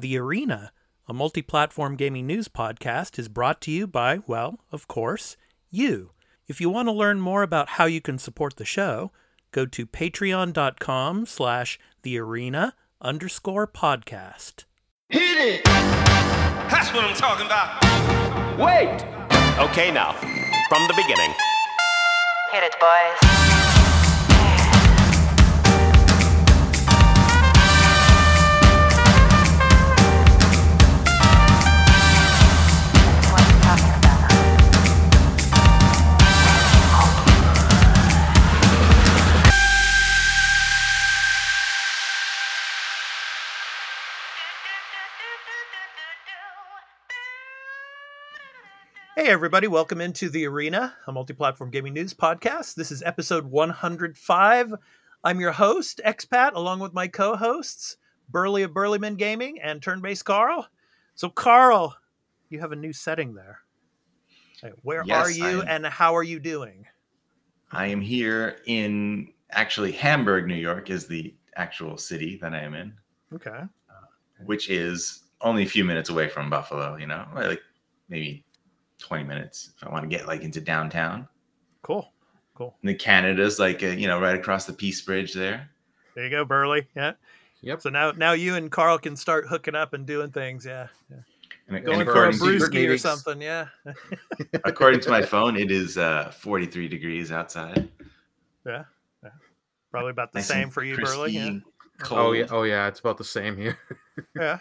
The Arena, a multi platform gaming news podcast, is brought to you by, well, of course, you. If you want to learn more about how you can support the show, go to patreon.com slash the arena underscore podcast. Hit it! That's what I'm talking about. Wait! Okay, now, from the beginning. Hit it, boys. Hey, everybody, welcome into The Arena, a multi platform gaming news podcast. This is episode 105. I'm your host, Expat, along with my co hosts, Burley of Burleyman Gaming and Turn Based Carl. So, Carl, you have a new setting there. Where Yes, are you I am. and how are you doing? I am here in actually Hamburg, New York is the actual city that I am in, Okay. Uh, which is only a few minutes away from Buffalo, you know, like maybe 20 minutes if I want to get like into downtown. Cool. Cool. And then Canada's like, uh, you know, right across the Peace Bridge there. There you go, Burley. Yeah. Yep. So now, now you and Carl can start hooking up and doing things. Yeah. yeah. And, Going and for a according, to, brewski or something. Yeah. according to my phone, it is uh, 43 degrees outside. yeah. Yeah. Probably about the Nice same for you, Burley. Yeah. Oh yeah, oh yeah, it's about the same here. Yeah.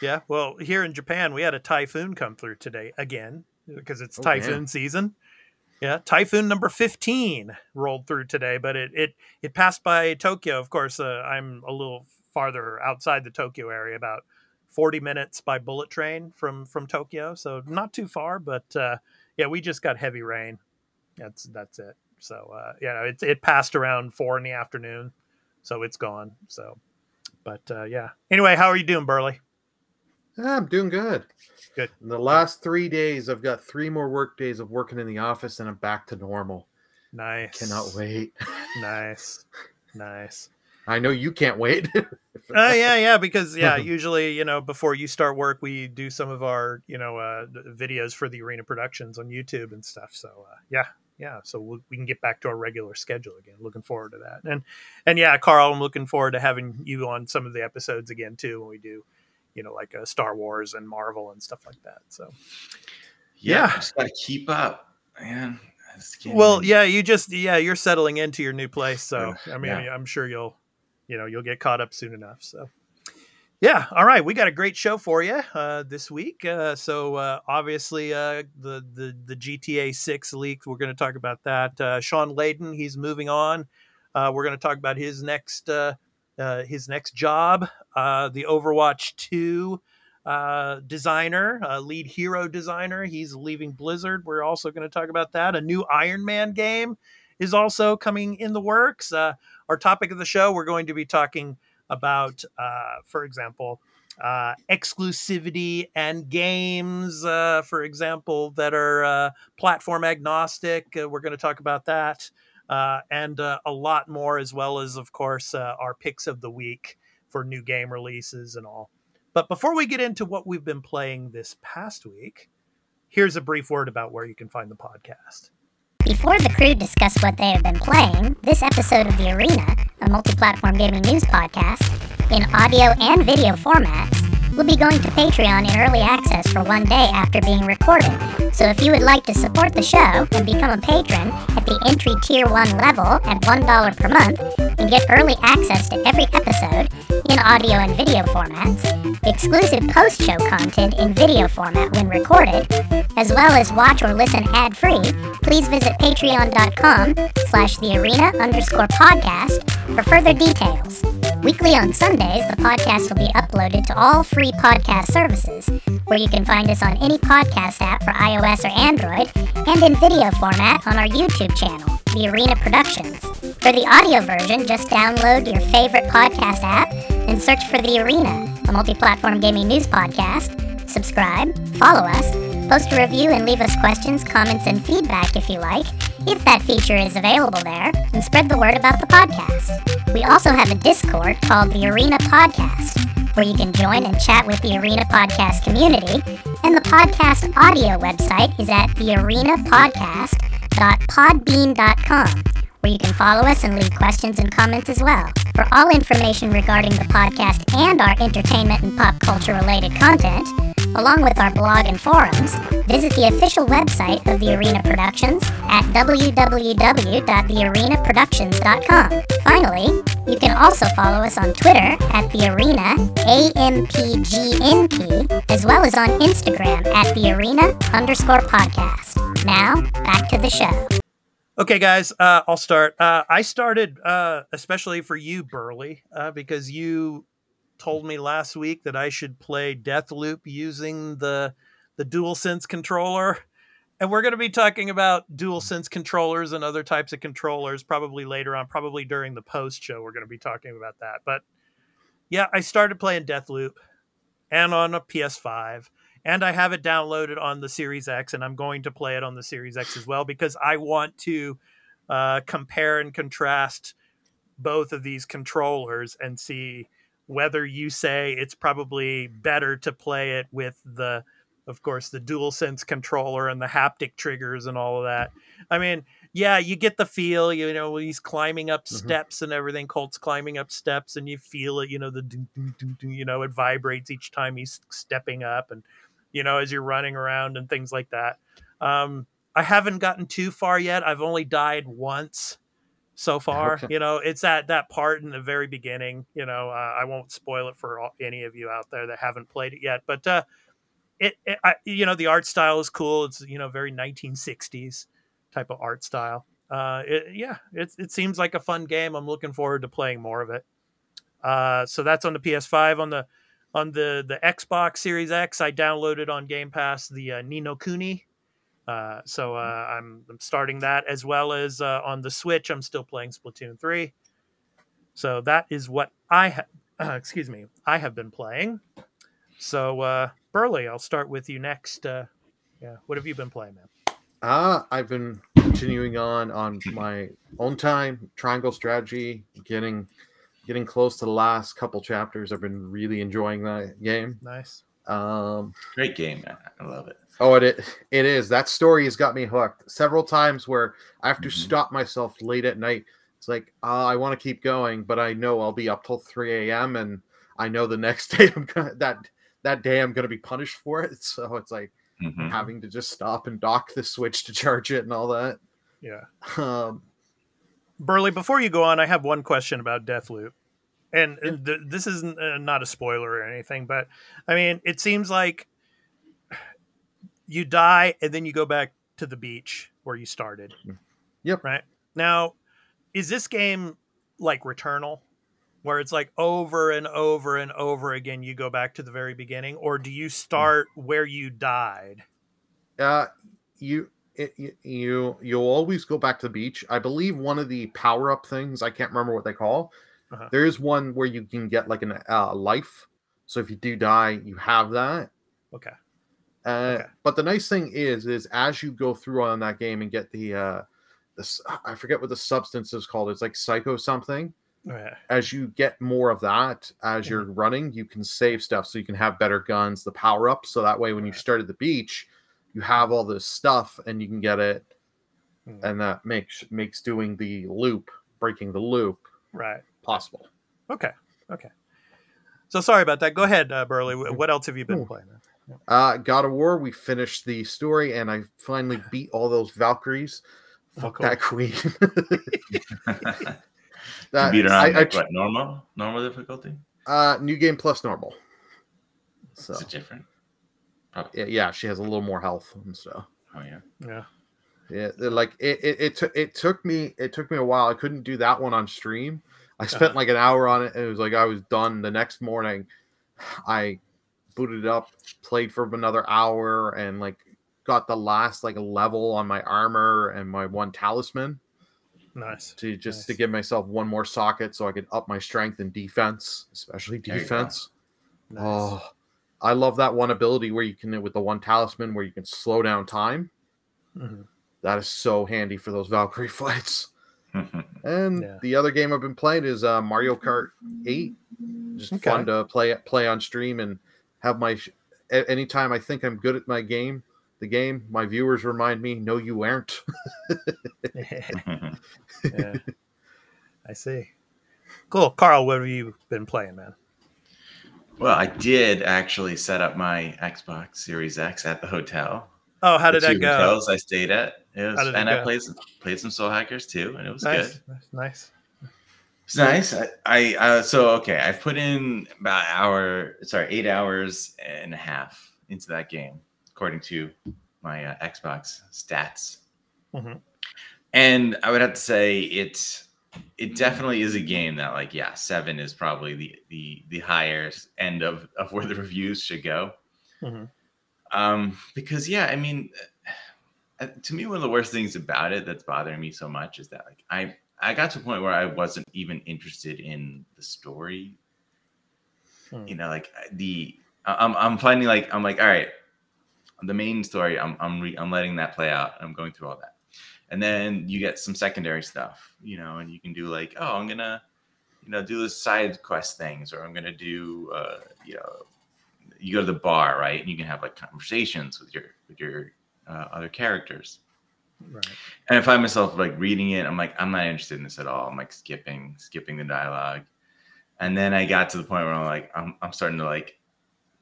Yeah. Well, here in Japan, we had a typhoon come through today again because it's Oh, typhoon damn. season. Yeah. Typhoon number 15 rolled through today, but it, it, it passed by Tokyo. Of course, uh, I'm a little farther outside the Tokyo area, about 40 minutes by bullet train from, from Tokyo. So not too far, but uh, yeah, we just got heavy rain. That's, that's it. So, uh, yeah, it, it passed around four in the afternoon. So it's gone. So, but uh, yeah. Anyway, how are you doing, Burley? Yeah, I'm doing good. Good. In the last three days, I've got three more work days of working in the office, and I'm back to normal. Nice. Cannot wait. Nice. Nice. I know you can't wait. Oh yeah, yeah. Because yeah, usually you know before you start work, we do some of our you know uh, videos for the arena productions on YouTube and stuff. So uh, yeah, yeah. So we'll, we can get back to our regular schedule again. Looking forward to that. And and yeah, Carl, I'm looking forward to having you on some of the episodes again too when we do you know like uh, Star Wars and Marvel and stuff like that. So Yeah, Yeah. just gotta keep up, man. Well, yeah, you just yeah you're settling into your new place, so I mean yeah. I'm sure you'll you know you'll get caught up soon enough. So yeah, all right, we got a great show for you uh, this week. Uh, so uh, obviously uh, the the the GTA Six leak, we're going to talk about that. Uh, Shawn Layden, he's moving on. Uh, we're going to talk about his next uh, his next job, uh, the Overwatch Two uh, designer, uh, lead hero designer. He's leaving Blizzard. We're also going to talk about that. A new Iron Man game is also coming in the works. Uh, our topic of the show, we're going to be talking about, for example, exclusivity and games, for example, that are platform agnostic. We're going to talk about that. Uh, and uh, a lot more, as well as, of course, uh, our picks of the week for new game releases and all. But before we get into what we've been playing this past week, here's a brief word about where you can find the podcast. Before the crew discuss what they have been playing, this episode of The Arena, a multi platform gaming news podcast, in audio and video formats, will be going to Patreon in early access for one day after being recorded. So if you would like to support the show and become a patron at the entry tier 1 level at $1 per month and get early access to every episode in audio and video formats, exclusive post show content in video format when recorded, as well as watch or listen ad-free, please visit patreon.com slash the arena underscore podcast for further details. Weekly on Sundays, the podcast will be uploaded to all free podcast services, where you can find us on any podcast app for iOS or Android, and in video format on our YouTube channel, The Arena Productions. For the audio version, just download your favorite podcast app and search for The Arena, a multi-platform gaming news podcast. Subscribe, follow us, post a review, and leave us questions, comments, and feedback if you like, if that feature is available there, and spread the word about the podcast. We also have a Discord called the Arena Podcast. Where you can join and chat with the Arena Podcast community. And the podcast audio website is at thearenapodcast.podbean.com, where you can follow us and leave questions and comments as well. For all information regarding the podcast and our entertainment and pop culture related content, along with our blog and forums, visit the official website of The Arena Productions at www.thearenaproductions.com. Finally, you can also follow us on Twitter at The Arena AMPGNP, as well as on Instagram at The Arena underscore podcast. Now, back to the show. Okay, guys, uh, I'll start. Uh, I started uh, especially for you, Burley, uh, because you told me last week that I should play Deathloop using the the DualSense controller, and we're going to be talking about DualSense controllers and other types of controllers probably later on, probably during the post show. We're going to be talking about that. But yeah, I started playing Deathloop, and on a PS5 and I have it downloaded on the Series X, and I'm going to play it on the Series X as well because I want to uh, compare and contrast both of these controllers and see whether you say it's probably better to play it with the, of course, the DualSense controller and the haptic triggers and all of that. I mean, yeah, you get the feel, you know, he's climbing up Mhm. steps and everything. Colt's climbing up steps, and you feel it, you know, the, doo, doo, doo, you know, it vibrates each time he's stepping up, and you know, as you're running around and things like that. Um, I haven't gotten too far yet. I've only died once so far. Okay. You know, it's at that part in the very beginning. You know, uh, I won't spoil it for all, any of you out there that haven't played it yet. But uh, it, it I, you know, the art style is cool. It's you know very 1960s type of art style. Uh, it, yeah, it it seems like a fun game. I'm looking forward to playing more of it. Uh, so that's on the PS5. On the on the the Xbox Series X, I downloaded on Game Pass the uh, Ni no Kuni. Uh, so uh, I'm, I'm starting that as well as uh, on the Switch. I'm still playing Splatoon three. So that is what I ha- excuse me I have been playing. So uh, Burley, I'll start with you next. Uh, yeah, what have you been playing, man? Uh, I've been continuing on on my own time triangle strategy, getting getting close to the last couple chapters. I've been really enjoying that game. Nice. Um, Great game, man. I love it. oh, it it is. That story has got me hooked several times. Where I have to Mhm. stop myself late at night. It's like uh, I want to keep going, but I know I'll be up till three a.m. and I know the next day I'm gonna that that day I'm gonna be punished for it. So it's like Mhm. having to just stop and dock the switch to charge it and all that. Yeah. Um, Burley, before you go on, I have one question about Deathloop. And, th- this isn't uh, not a spoiler or anything, but I mean, it seems like you die and then you go back to the beach where you started. Yep. Right. Now, is this game like Returnal, where it's like over and over and over again you go back to the very beginning, or do you start where you died? uh, you it, you- you you'll always go back to the beach. I believe one of the power up things I can't remember what they call. Uh-huh. There is one where you can get like an uh, life. So if you do die, you have that. Okay. Uh, Okay. But the nice thing is, is as you go through on that game and get the uh, this I forget what the substance is called. It's like psycho something. Yeah. As you get more of that as you're running, you can save stuff so you can have better guns, the power up. So that way, when you Right. start at the beach, you have all this stuff and you can get it, Mm. and that makes makes doing the loop, breaking the loop, Right. Possible. Okay. Okay. So sorry about that. Go ahead, uh, Burley. What else have you been playing? Uh, God of War, we finished the story, and I finally beat all those Valkyries. Oh, Fuck cool. that queen. you That- beat her on I like, tr- what normal normal difficulty? uh, new game plus normal. So Is it different? Probably. yeah, yeah, she has a little more health and stuff. Oh yeah. Yeah. Yeah, like it. It, it, took it took me. It took me a while. I couldn't do that one on stream. I spent Uh-huh. like an hour on it, and it was like I was done. The next morning, I booted it up, played for another hour, and like got the last like level on my armor and my one talisman Nice. to just to give myself one more socket so I could up my strength and defense, especially There you go. defense. Nice. Oh, I love that one ability where you can with the one talisman where you can slow down time. Mhm. That is so handy for those Valkyrie fights. And Yeah. the other game I've been playing is uh, Mario Kart 8. Just Okay. fun to play play on stream and have my. sh- a- Anytime I think I'm good at my game, the game, my viewers remind me, "No, you aren't." yeah. I see. Cool, Carl. What have you been playing, man? well, I did actually set up my Xbox Series X at the hotel. Oh, how The did that two go? Hotels I stayed at. It was, How did it and I played some, played some Soul Hackers Two, and it was Nice, good. nice. It's nice. I, I uh, so okay. I've put in about an hour, sorry, eight hours and a half into that game, according to my uh, Xbox stats. Mhm. And I would have to say it's it definitely is a game that like yeah, seven is probably the the the higher end of of where the reviews should go. Mhm. Um, because yeah, I mean, uh, to me, one of the worst things about it that's bothering me so much is that like I I got to a point where I wasn't even interested in the story. Hmm. You know, like the I'm I'm finding like I'm like all right, the main story I'm I'm re, I'm letting that play out. I'm going through all that, and then you get some secondary stuff. You know, and you can do like oh I'm gonna you know do the side quest things or I'm gonna do uh you know you go to the bar right and you can have like conversations with your with your uh, other characters Right. and I find myself like reading it. I'm like, I'm not interested in this at all. I'm like skipping, skipping the dialogue. And then I got to the point where I'm like, I'm, I'm starting to like,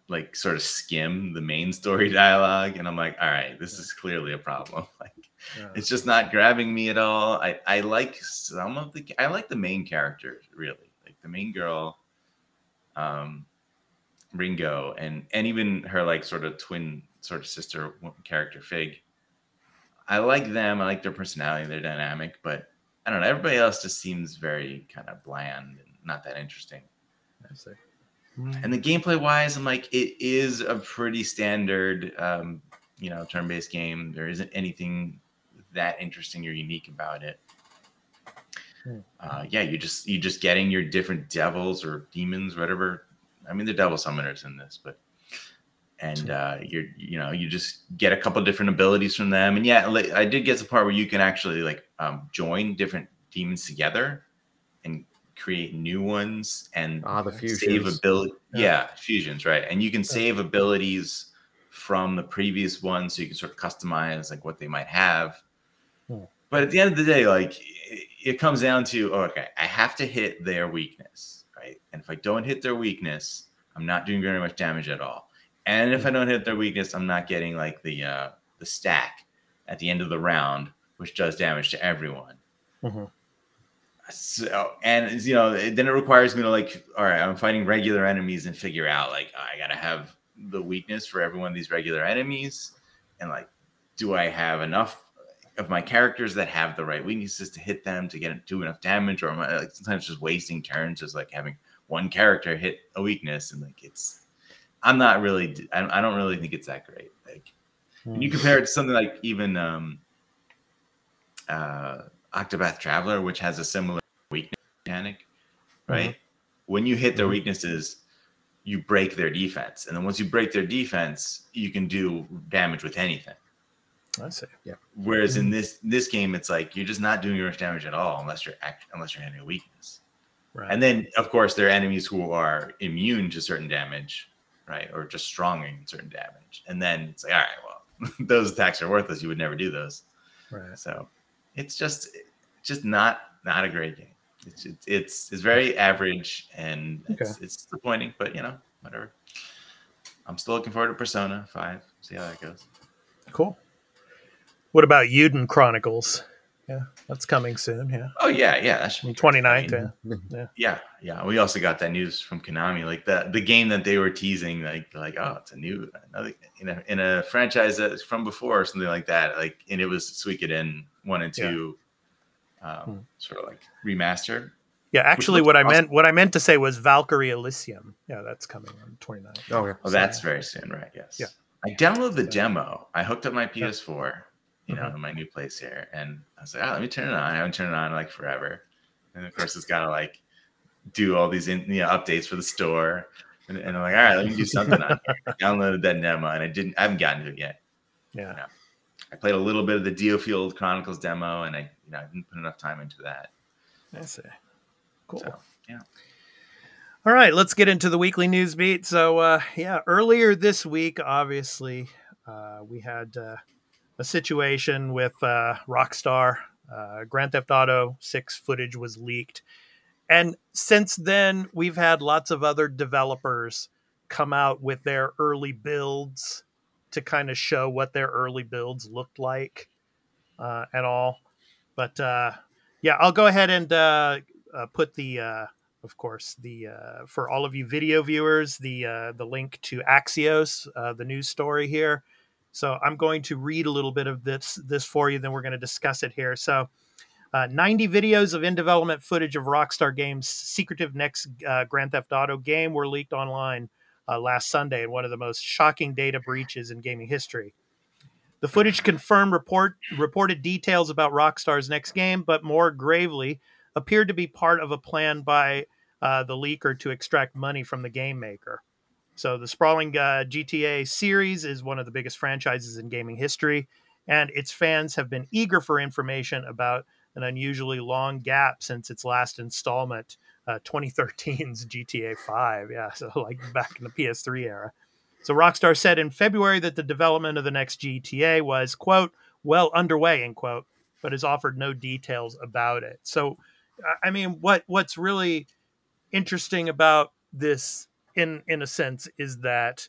like sort of skim the main story dialogue. And I'm like, all right, this is clearly a problem. Like, Yeah. it's just not grabbing me at all. I, I like some of the, I like the main characters really. Like the main girl, um, Ringo, and and even her like sort of twin, sort of sister character Figue. I like them. I like their personality, their dynamic, but I don't know. Everybody else just seems very kind of bland and not that interesting. And the gameplay wise, I'm like, it is a pretty standard, um, you know, turn-based game. There isn't anything that interesting or unique about it. Hmm. Uh, yeah, you just you're just getting your different devils or demons, whatever. I mean, they're devil summoners in this, but and uh, you're you know you just get a couple different abilities from them. And yeah, like, I did get to the part where you can actually like um, join different demons together and create new ones and Ah, the save ability. Yeah. Yeah. fusions, right? And you can save abilities from the previous one, so you can sort of customize like what they might have. Hmm. But at the end of the day, like it, it comes down to oh, okay, I have to hit their weakness, right? And if I don't hit their weakness, I'm not doing very much damage at all. And if I don't hit their weakness, I'm not getting like the uh, the stack at the end of the round, which does damage to everyone. Mhm. So and you know, it- then it requires me to like, all right, I'm fighting regular enemies and figure out like I gotta have the weakness for every one of these regular enemies, and like, do I have enough of my characters that have the right weaknesses to hit them to get do enough damage, or am I like sometimes just wasting turns, just like having one character hit a weakness and like it's. I'm not really. I I don't really think it's that great. Like, when you compare it to something like even um, uh, Octopath Traveler, which has a similar weakness mechanic, right? When you hit their weaknesses, you break their defense, and then once you break their defense, you can do damage with anything. I see. Yeah. Whereas in this this game, it's like you're just not doing much damage at all unless you're act- unless you're hitting a weakness. Right. And then, of course, there are enemies who are immune to certain damage, right? Or just strong in certain damage. And then it's like, all right, well, those attacks are worthless. You would never do those. right. So it's just, just not not a great game. It's it's it's, it's very average and it's, it's disappointing. But you know, whatever. I'm still looking forward to Persona Five. See how that goes. Cool. What about Uden Chronicles? Yeah, that's coming soon. Yeah, Oh yeah, yeah. That should be 29th. I Yeah. Yeah, yeah. We also got that news from Konami, like the the game that they were teasing, like like oh, it's a new another in a in a franchise that's from before or something like that. Like, and it was Suikoden one and Yeah. two, um, Hmm. sort of like remastered. Yeah, actually, looks what I meant what I meant to say was Valkyrie Elysium. Yeah, that's coming on 29th. Oh yeah. Oh, that's very soon, right? Yes. Yeah. I downloaded the demo. I hooked up my PS4, you know, Mhm. in my new place here, and I was like, oh, let me turn it on. I haven't turned it on like forever, and of course, it's got to like do all these in, you know, updates for the store, and, and I'm like, all right, let me do something on here. I downloaded that demo, and I didn't. I haven't gotten to it yet. Yeah. I played a little bit of the DioField Chronicles demo, and I, you know, I didn't put enough time into that. I see. Cool. So, yeah. All right, let's get into the weekly news beat. So, uh, yeah, earlier this week, obviously, uh, we had uh, a situation with uh, Rockstar. Uh, Grand Theft Auto 6 footage was leaked. And since then, we've had lots of other developers come out with their early builds to kind of show what their early builds looked like uh, and all. But uh, yeah, I'll go ahead and uh, uh, put the, uh, of course, the uh, for all of you video viewers, the the link to Axios, the news story here. So I'm going to read a little bit of this this for you, then we're going to discuss it here. So. Uh, 90 videos of in development footage of Rockstar Games' secretive next uh, Grand Theft Auto game were leaked online uh, last Sunday in one of the most shocking data breaches in gaming history. The footage confirmed report reported details about Rockstar's next game, but more gravely, appeared to be part of a plan by uh, the leaker to extract money from the game maker. So, the sprawling uh, GTA series is one of the biggest franchises in gaming history, and its fans have been eager for information about an unusually long gap since its last installment, uh, 2013's GTA 5. Yeah, so like back in the PS3 era. So Rockstar said in February that the development of the next GTA was, quote, well underway, end quote, but has offered no details about it. So, I- I mean, what what's really interesting about this, in in a sense, is that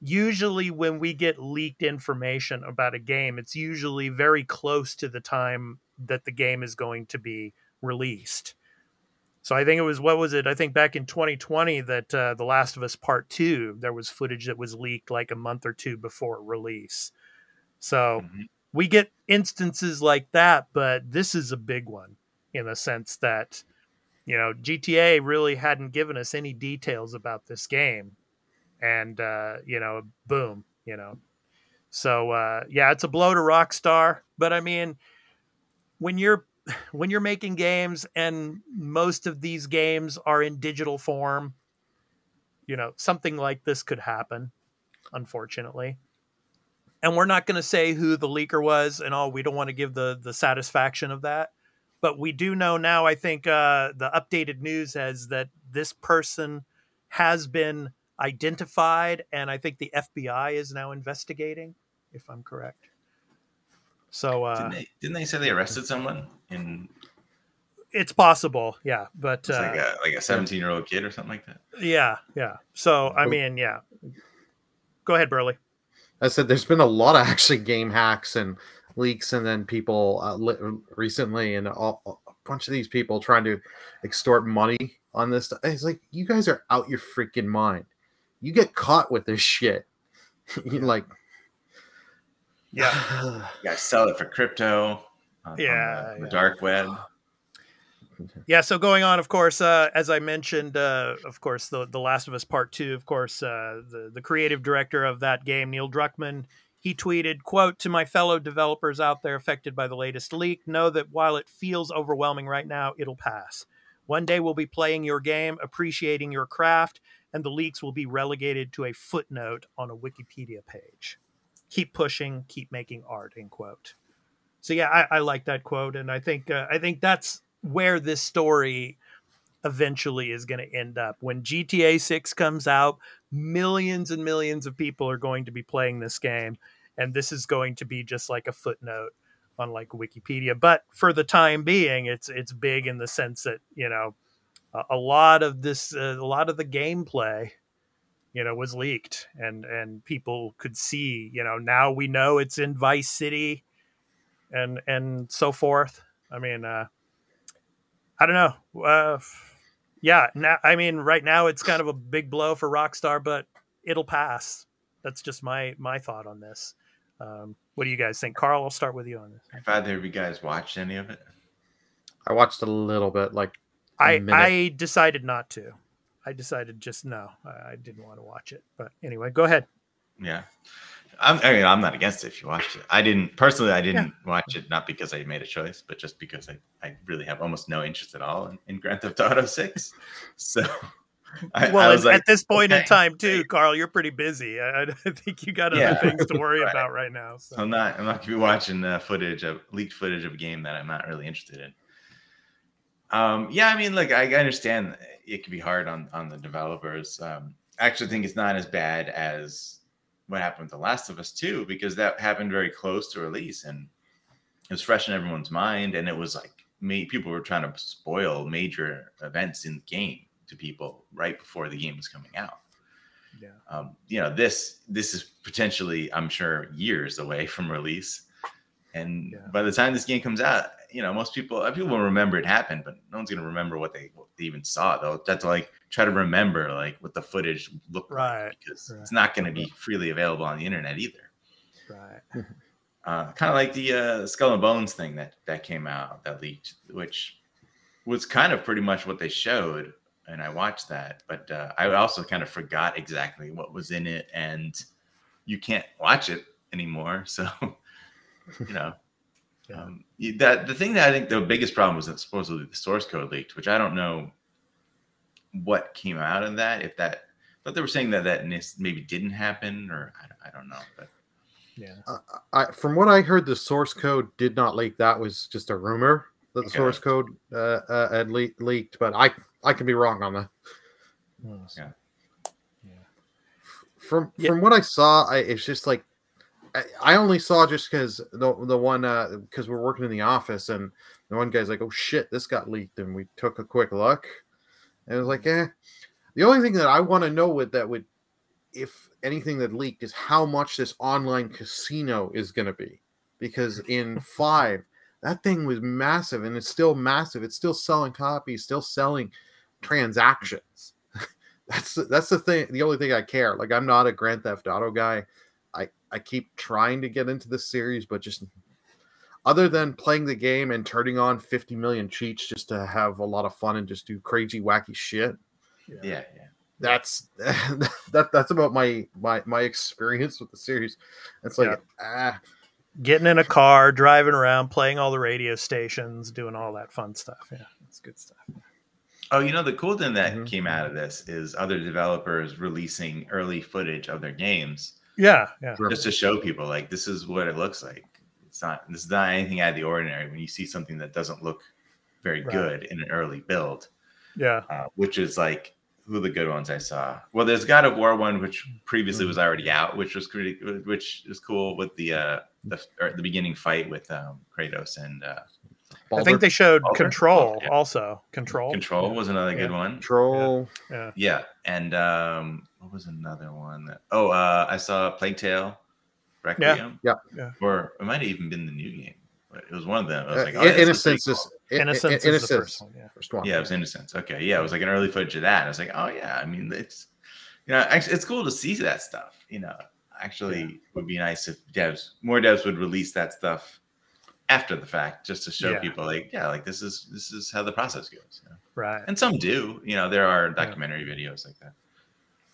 usually when we get leaked information about a game, it's usually very close to the time that the game is going to be released. So I think it was what was it? I think back in 2020 that uh, The Last of Us Part Two there was footage that was leaked like a month or two before release. So Mhm. we get instances like that, but this is a big one in the sense that you know GTA really hadn't given us any details about this game, and uh, you know, boom, you know. So uh, yeah, it's a blow to Rockstar, but I mean, when you're when you're making games and most of these games are in digital form, you know, something like this could happen, unfortunately. And we're not going to say who the leaker was and all. We don't want to give the the satisfaction of that, but we do know now. I think uh, the updated news says that this person has been identified, and I think the FBI is now investigating, if I'm correct. So uh, Didn't they, didn't they say they arrested someone in it's possible, yeah, but it's uh, like a like a 17 year old kid or something like that? yeah, yeah. So I mean, yeah. Go ahead, Burley. I said there's been a lot of actually game hacks and leaks, and then people uh, li- recently, and all, a bunch of these people trying to extort money on this. stuff. It's like you guys are out your freaking mind. You get caught with this shit. You're like, Yeah, You guys sell it for crypto. on- on the- Yeah, the, yeah. dark web. yeah. So going on, of course, uh, as I mentioned, uh, of course, the the Last of Us Part Two. Of course, uh, the the creative director of that game, Neil Druckmann, he tweeted, "quote To my fellow developers out there affected by the latest leak, know that while it feels overwhelming right now, it'll pass. One day we'll be playing your game, appreciating your craft, and the leaks will be relegated to a footnote on a Wikipedia page. Keep pushing, keep making art." End quote. So yeah, I, I like that quote, and I think uh, I think that's where this story eventually is going to end up. When GTA 6 comes out, millions and millions of people are going to be playing this game, and this is going to be just like a footnote on like Wikipedia. But for the time being, it's it's big in the sense that you know a, a lot of this, uh, a lot of the gameplay, you know, was leaked, and and people could see. You know, now we know it's in Vice City, and and so forth. I mean, uh, I don't know. Uh, yeah, now I mean, right now it's kind of a big blow for Rockstar, but it'll pass. That's just my my thought on this. Um, what do you guys think, Carl? I'll start with you on this. If either of you guys watched any of it, I watched a little bit, like I minute. I decided not to. I decided just no. I, I didn't want to watch it. But anyway, go ahead. yeah. I'm, I mean, I'm not against it if you watched it. I didn't personally. I didn't watch it not because I made a choice, but just because I, I really have almost no interest at all in, in Grand Theft Auto Six. So, I, well, I at, like, at this point in time, too. Carl, you're pretty busy. I, I think you got other Yeah. things to worry Right. about right now. So. I'm not. I'm not gonna be watching uh, footage of leaked footage of a game that I'm not really interested in. Um, yeah, I mean, look, I I understand it can be hard on on the developers. Um, I actually think it's not as bad as what happened with The Last of Us Two, because that happened very close to release and it was fresh in everyone's mind, and it was like me people were trying to spoil major events in the game to people right before the game was coming out. Yeah. Um, you know, this this is potentially, I'm sure, years away from release. And Yeah. by the time this game comes out, you know, most people uh, people will remember it happened, but no one's gonna remember what they, what they even saw. They'll to like try to remember like what the footage looked Right, like because right. it's not gonna be freely available on the internet either. Right. Uh, kind of like the uh, Skull and Bones thing that that came out that leaked, which was kind of pretty much what they showed, and I watched that. But uh, I also kind of forgot exactly what was in it, and you can't watch it anymore. So, you know, Yeah. um, that the thing that I think the biggest problem was that supposedly the source code leaked, which I don't know what came out of that. If that, but they were saying that that maybe didn't happen, or I, don't- I don't know. But Yeah. I, from what I heard, the source code did not leak. That was just a rumor that the Okay. source code uh, uh, had le- leaked, but I I could be wrong on that. Yeah. yeah. From Yeah. from what I saw, I, it's just like I, only saw just because the the one because we're working in the office and the one guy's like, "Oh shit, this got leaked," and we took a quick look, and it was like, "Eh." The only thing that I want to know with that would, if anything that leaked, is how much this online casino is going to be, because in five that thing was massive and it's still massive. It's still selling copies, still selling transactions. that's that's the thing. The only thing I care. Like I'm not a Grand Theft Auto guy. I I keep trying to get into this series, but just other than playing the game and turning on 50 million cheats just to have a lot of fun and just do crazy wacky shit. yeah, yeah. That's that that's about my my my experience with the series. It's like ah Getting in a car, driving around, playing all the radio stations, doing all that fun stuff. Yeah, it's good stuff. Oh, you know, the cool thing that Mhm. came out of this is other developers releasing early footage of their games Yeah, yeah, just to show people like this is what it looks like. It's not this is not anything out of the ordinary when you see something that doesn't look very Right. good in an early build, yeah. uh, which is like who are the good ones I saw. Well, there's God of War one, which previously was already out, which was pretty, which is cool with the uh the the beginning fight with um Kratos and uh I think they showed Baldur? Control Yeah. also. Control. Control was another good one. control. Yeah. Yeah, and um, what was another one? That, oh, uh, I saw Plague Tale, Requiem. Yeah, yeah. Or it might have even been the new game. But it was one of them. I was Uh, like, In- oh, this looks Innocence is cool. I- I- Innocence is the Innocence, first one. Yeah. first one. Yeah, it was Innocence. Okay, yeah, it was like an early footage of that. I was like, oh yeah. I mean, it's you know, actually, it's cool to see that stuff. You know, actually, would be nice if devs, more devs would release that stuff after the fact, just to show Yeah. people like, yeah, like this is this is how the process goes. you know. Right. And some do. You know, there are documentary videos like that.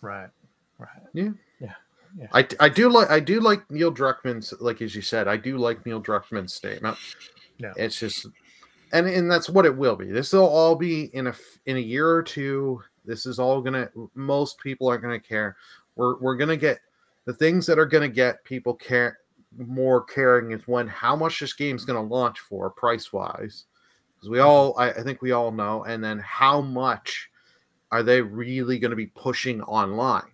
Right. Right. Yeah yeah yeah. I, I do like I do like Neil Druckmann's like as you said I do like Neil Druckmann's statement. Yeah. It's just and and that's what it will be. This will all be in a in a year or two. This is all gonna. Most people aren't gonna care. We're we're gonna get the things that are gonna get people care more caring is when how much this game's gonna launch for price wise. Because we mm-hmm. all I, I think we all know, and then how much are they really going to be pushing online?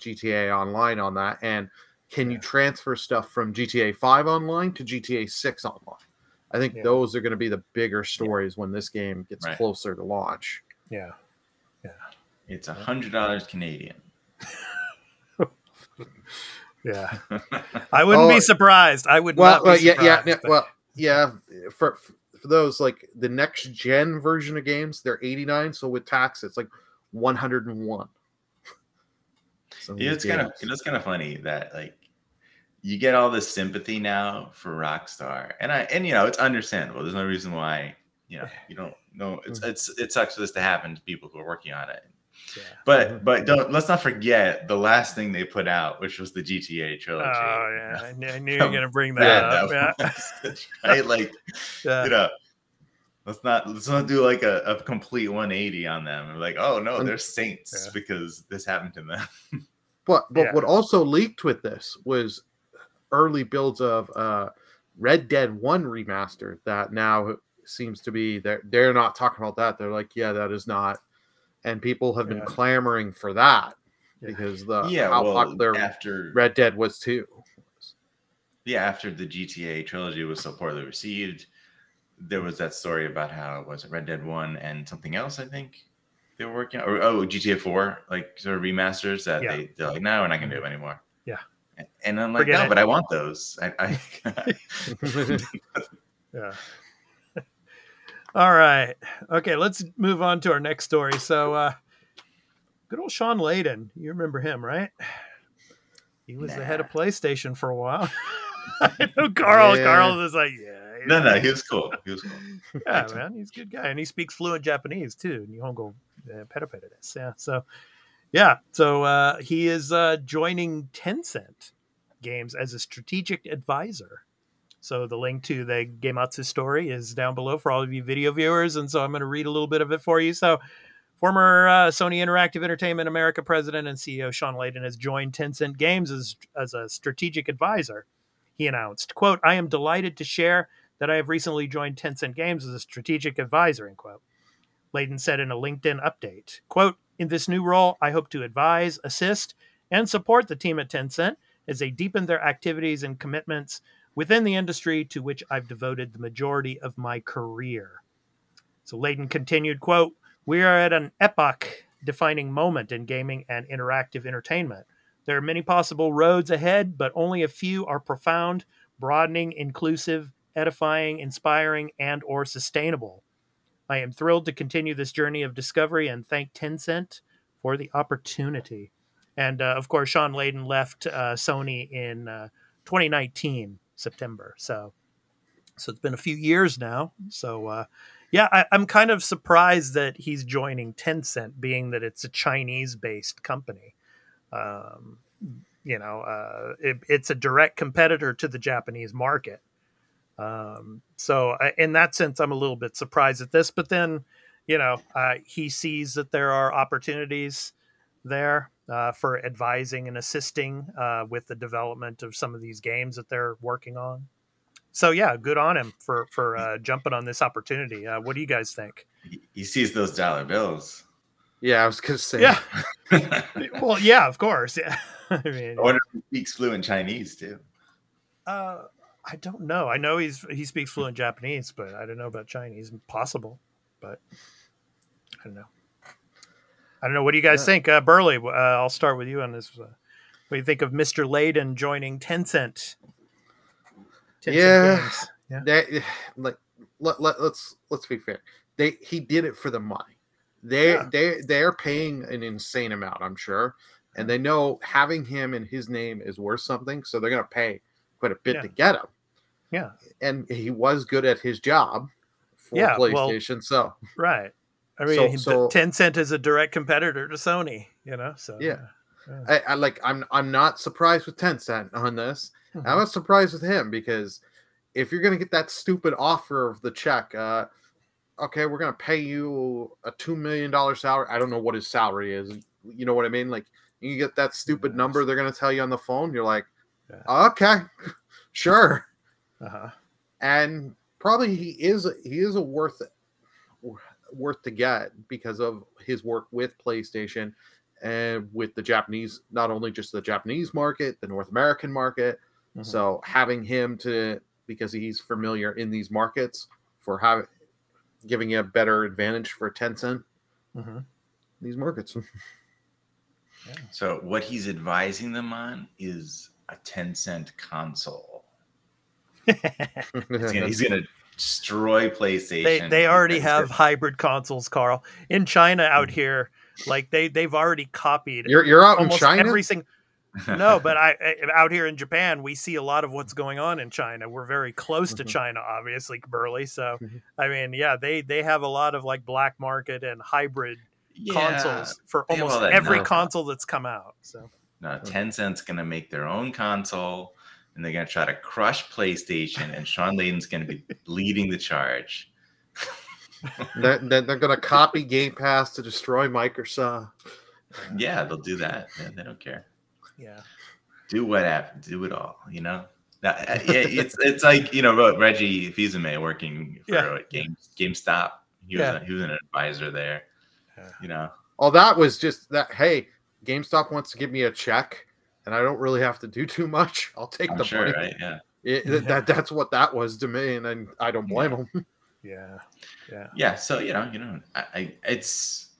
GTA Online on that, and can you transfer stuff from GTA 5 online to GTA 6 online? I think Yeah. those are going to be the bigger stories when this game gets Right. closer to launch. Yeah yeah. It's a hundred dollars Canadian. Yeah. I wouldn't Oh, be surprised. I would Well, not be well yeah, yeah, yeah, well, yeah. For for those like the next gen version of games, they're 89. So with tax, it's like 101. So Yeah, it's kind of it's kind of funny that like you get all this sympathy now for Rockstar, and I and you know it's understandable. There's no reason why you know you don't know it's mm-hmm. it's it sucks for this to happen to people who are working on it. Yeah. But but don't let's not forget the last thing they put out, which was the GTA trilogy. Oh yeah, I knew, I knew you were gonna bring bad that up. Yeah, right? Like yeah. you know. Let's not let's not do like a, a complete 180 on them. Like, oh no, they're saints Yeah. because this happened to them. But but Yeah. what also leaked with this was early builds of uh Red Dead 1 remaster that now seems to be they're they're not talking about that. They're like, yeah, that is not, and people have been Yeah. clamoring for that Yeah. because the yeah, how well, popular after Red Dead was too. yeah, after the GTA trilogy was so poorly received, there was that story about how it was it Red Dead One and something else. I think they were working on, or oh GTA Four, like sort of remasters that Yeah. they they're like, no, we're not gonna do it mm-hmm. anymore. Yeah. And- and I'm like, Forget no, it. but I want those. I, I Yeah. All right. Okay, let's move on to our next story. So, uh, good old Shawn Layden. You remember him, right? He was the head of PlayStation for a while. I know Carl. Yeah. Carl is like, yeah. no, no, he was cool. He was cool. yeah, man, he's a good guy, and he speaks fluent Japanese too. Nihongo uh, peropedo desu. Yeah, so yeah, so uh, he is uh, joining Tencent Games as a strategic advisor. So the link to the Gematsu story is down below for all of you video viewers, and so I'm going to read a little bit of it for you. So. Former uh, Sony Interactive Entertainment America president and CEO Shawn Layden has joined Tencent Games as, as a strategic advisor. He announced, quote, I am delighted to share that I have recently joined Tencent Games as a strategic advisor, end quote. Layden said in a LinkedIn update, quote, in this new role, I hope to advise, assist, and support the team at Tencent as they deepen their activities and commitments within the industry to which I've devoted the majority of my career. So Layden continued, quote, we are at an epoch defining moment in gaming and interactive entertainment. There are many possible roads ahead, but only a few are profound, broadening, inclusive, edifying, inspiring, and or sustainable. I am thrilled to continue this journey of discovery and thank Tencent for the opportunity. And uh, of course, Shawn Layden left uh, Sony in uh, 2019 September. So, so it's been a few years now. So, uh, yeah, I, I'm kind of surprised that he's joining Tencent, being that it's a Chinese-based company. Um, you know, uh, it, it's a direct competitor to the Japanese market. Um, so, I, in that sense, I'm a little bit surprised at this. But then, you know, uh, he sees that there are opportunities there uh, for advising and assisting uh, with the development of some of these games that they're working on. So, yeah, good on him for for uh, jumping on this opportunity. Uh, what do you guys think? He, he sees those dollar bills. Yeah, I was gonna say. Yeah. Well, yeah, of course. Yeah. I mean, I wonder if he speaks fluent Chinese too. uh, I don't know. I know he's he speaks fluent Japanese, but I don't know about Chinese. Possible, but I don't know. I don't know. What do you guys Yeah. think, uh, Burley? Uh, I'll start with you on this. Uh, what do you think of Mr. Layden joining Tencent? Tencent Yeah. Games? yeah, They like let, let, let's let's be fair. They he did it for the money. They Yeah. they they're paying an insane amount, I'm sure, and they know having him and his name is worth something, so they're gonna pay quite a bit Yeah. to get him. yeah, And he was good at his job for Yeah, well- PlayStation, so right. I mean, So- so- Tencent is a direct competitor to Sony. You know, so Yeah. I, I like I'm I'm not surprised with Tencent on this. Mhm. I'm not surprised with him because if you're gonna get that stupid offer of the check, uh, okay, we're gonna pay you a two million dollar salary. I don't know what his salary is. You know what I mean? Like you get that stupid number they're gonna tell you on the phone. You're like, okay, sure. Uh-huh. And probably he is he is a worth worth to get because of his work with PlayStation and with the Japanese, not only just the Japanese market, the North American market. Mhm. So having him to because he's familiar in these markets for having giving you a better advantage for Tencent Mhm. these markets. So what he's advising them on is a 10 cent console. He's gonna, he's gonna destroy PlayStation. they they already have hybrid consoles, Carl. In China out here, like they they've already copied you're you're out in almost China. every single. No, but I I- out here in Japan, we see a lot of what's going on in China. We're very close to Mhm. China, obviously, Burley. So Mhm. I mean, yeah, they they have a lot of like black market and hybrid Yeah. consoles for almost every know-how. console that's come out. So No, Tencent's gonna make their own console, and they're gonna try to crush PlayStation, and Shawn Layden's gonna be leading the charge. they're, they're, they're gonna copy Game Pass to destroy Microsoft. Yeah, they'll do that. Yeah, they don't care. yeah, Do what happened. Do it all. You know. No, uh, it's it's like you know Reggie Fils-Aimé working for Yeah. Game GameStop. He was Yeah. a, he was an advisor there. Yeah. You know, Oh, that was just that. Hey, GameStop wants to give me a check, and I don't really have to do too much. I'll take I'm the sure, money. right? Yeah, It- that- that that's what that was to me, and, and I don't blame them. Yeah. Yeah. yeah. So you know, you know, I, I it's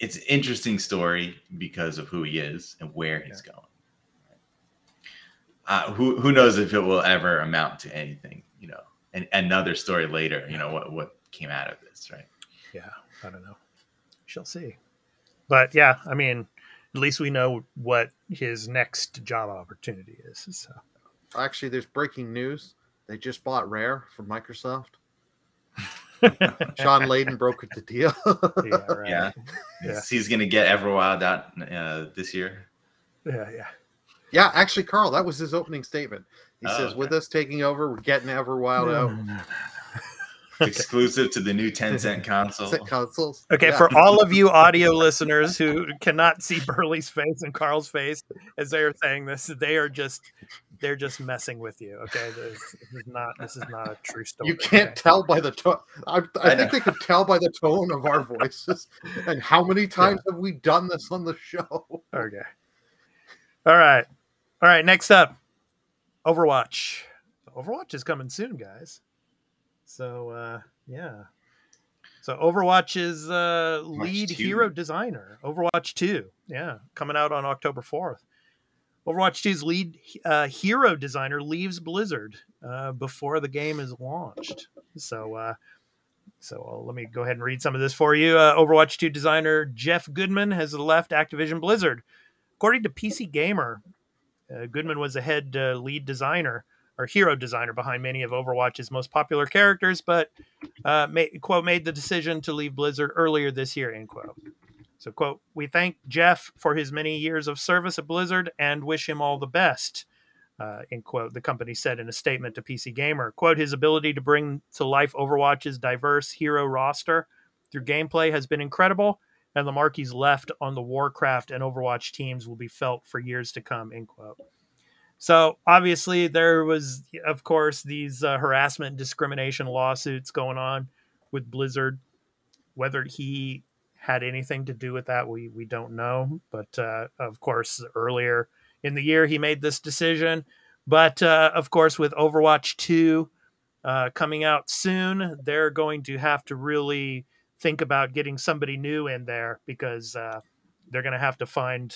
it's an interesting story because of who he is and where he's going. Uh, who who knows if it will ever amount to anything? You know, and another story later. You know what what came out of this, right? Yeah. I don't know. Shall see. But yeah, I mean, at least we know what his next job opportunity is. So Actually, there's breaking news. They just bought Rare from Microsoft. Shawn Layden brokered the deal. yeah, right. Yeah. Yeah. He's, he's gonna get Everwild out uh, this year. Yeah, yeah. yeah, actually, Carl, that was his opening statement. He Oh, says, okay. "With us taking over, we're getting Everwild out." Exclusive to the new Tencent console. Set consoles. Okay, Yeah. for all of you audio listeners who cannot see Burley's face and Carl's face as they are saying this, they are just they're just messing with you. Okay, this, this is not this is not a true story. You can't okay? tell by the tone. I, I, I think they could tell by the tone of our voices. and how many times have we done this on the show? Okay. All right. All right. Next up, Overwatch. Overwatch is coming soon, guys. So uh, yeah. So Overwatch's uh, lead 2. hero designer, Overwatch Two, yeah, coming out on October fourth. Overwatch 2's lead uh, hero designer leaves Blizzard uh, before the game is launched. So, uh, so uh, let me go ahead and read some of this for you. Uh, Overwatch 2 designer Geoff Goodman has left Activision Blizzard. According to PC Gamer, uh, Goodman was a head uh, lead designer or hero designer behind many of Overwatch's most popular characters, but uh, ma- quote made the decision to leave Blizzard earlier this year. End quote. So quote, we thank Geoff for his many years of service at Blizzard and wish him all the best. Uh, end quote. The company said in a statement to PC Gamer. Quote, his ability to bring to life Overwatch's diverse hero roster through gameplay has been incredible, and the mark he's left on the Warcraft and Overwatch teams will be felt for years to come. End quote. So obviously there was, of course, these uh, harassment and discrimination lawsuits going on with Blizzard. Whether he had anything to do with that, we we don't know. But uh, of course, earlier in the year he made this decision. But uh, of course, with Overwatch two uh, coming out soon, they're going to have to really think about getting somebody new in there because uh, they're going to have to find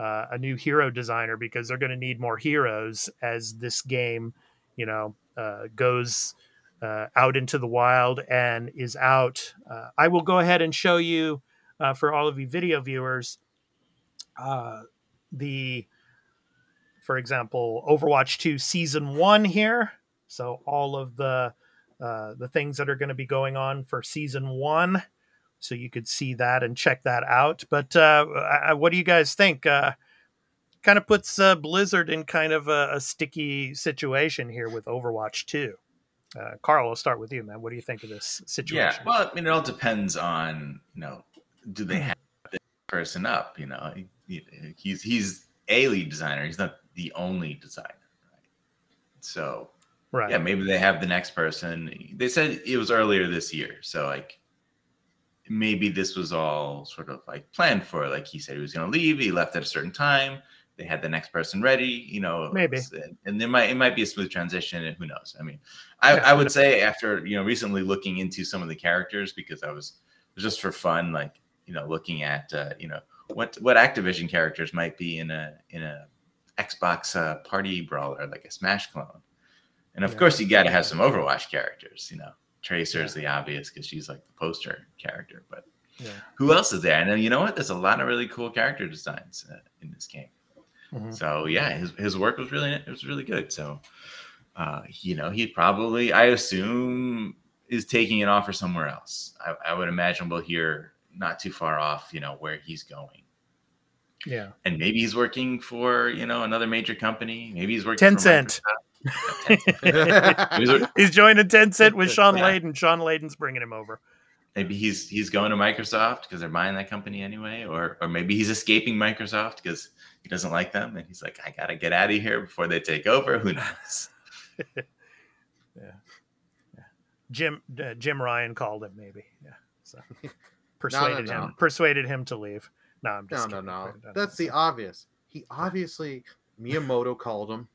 uh, a new hero designer because they're going to need more heroes as this game, you know, uh, goes uh, out into the wild and is out. Uh, I will go ahead and show you uh, for all of you video viewers uh, the, for example, Overwatch 2 season one here. So all of the the things that are going to be going on for season one. So you could see that and check that out. But uh, I, what do you guys think? Uh, kind of puts uh, Blizzard in kind of a, a sticky situation here with Overwatch 2. Uh, Carl, I'll start with you, man. What do you think of this situation? Yeah. Well, I mean, it all depends on, you know, do they have this person up? You know, he- he's he's a lead designer. He's not the only designer. Right? So right. yeah, maybe they have the next person. They said it was earlier this year, so like maybe this was all sort of like planned for. Like he said he was going to leave. He left at a certain time. They had the next person ready. You know, Maybe. and- and there might it might be a smooth transition. And who knows? I mean, I, Yeah. I would say after you know recently looking into some of the characters because I was just for fun, like you know looking at uh, you know what what Activision characters might be in a in a Xbox uh, party brawler like a Smash clone. And of Yeah. course, you got to have some Overwatch characters. You know, Tracer is the obvious because she's like the poster character. But Yeah. who else is there? And you know what? There's a lot of really cool character designs uh, in this game. Mhm. So yeah, his his work was really it was really good. So uh, you know, he probably I assume is taking an offer somewhere else. I, I would imagine we'll hear not too far off. You know where he's going. Yeah. And maybe he's working for you know another major company. Maybe he's working for Tencent. Microsoft. Maybe he's- He's joining Tencent with Shawn Yeah. Layden. Shawn Layden's bringing him over. maybe he's he's going to Microsoft because they're buying that company anyway, or or maybe he's escaping Microsoft because he doesn't like them and he's like, I gotta get out of here before they take over. Who knows? yeah. yeah. Jim uh, Jim Ryan called him maybe. Yeah. So persuaded no. him persuaded him to leave. No, I'm No, just no, kidding. no. That's know. the obvious. He obviously Miyamoto called him.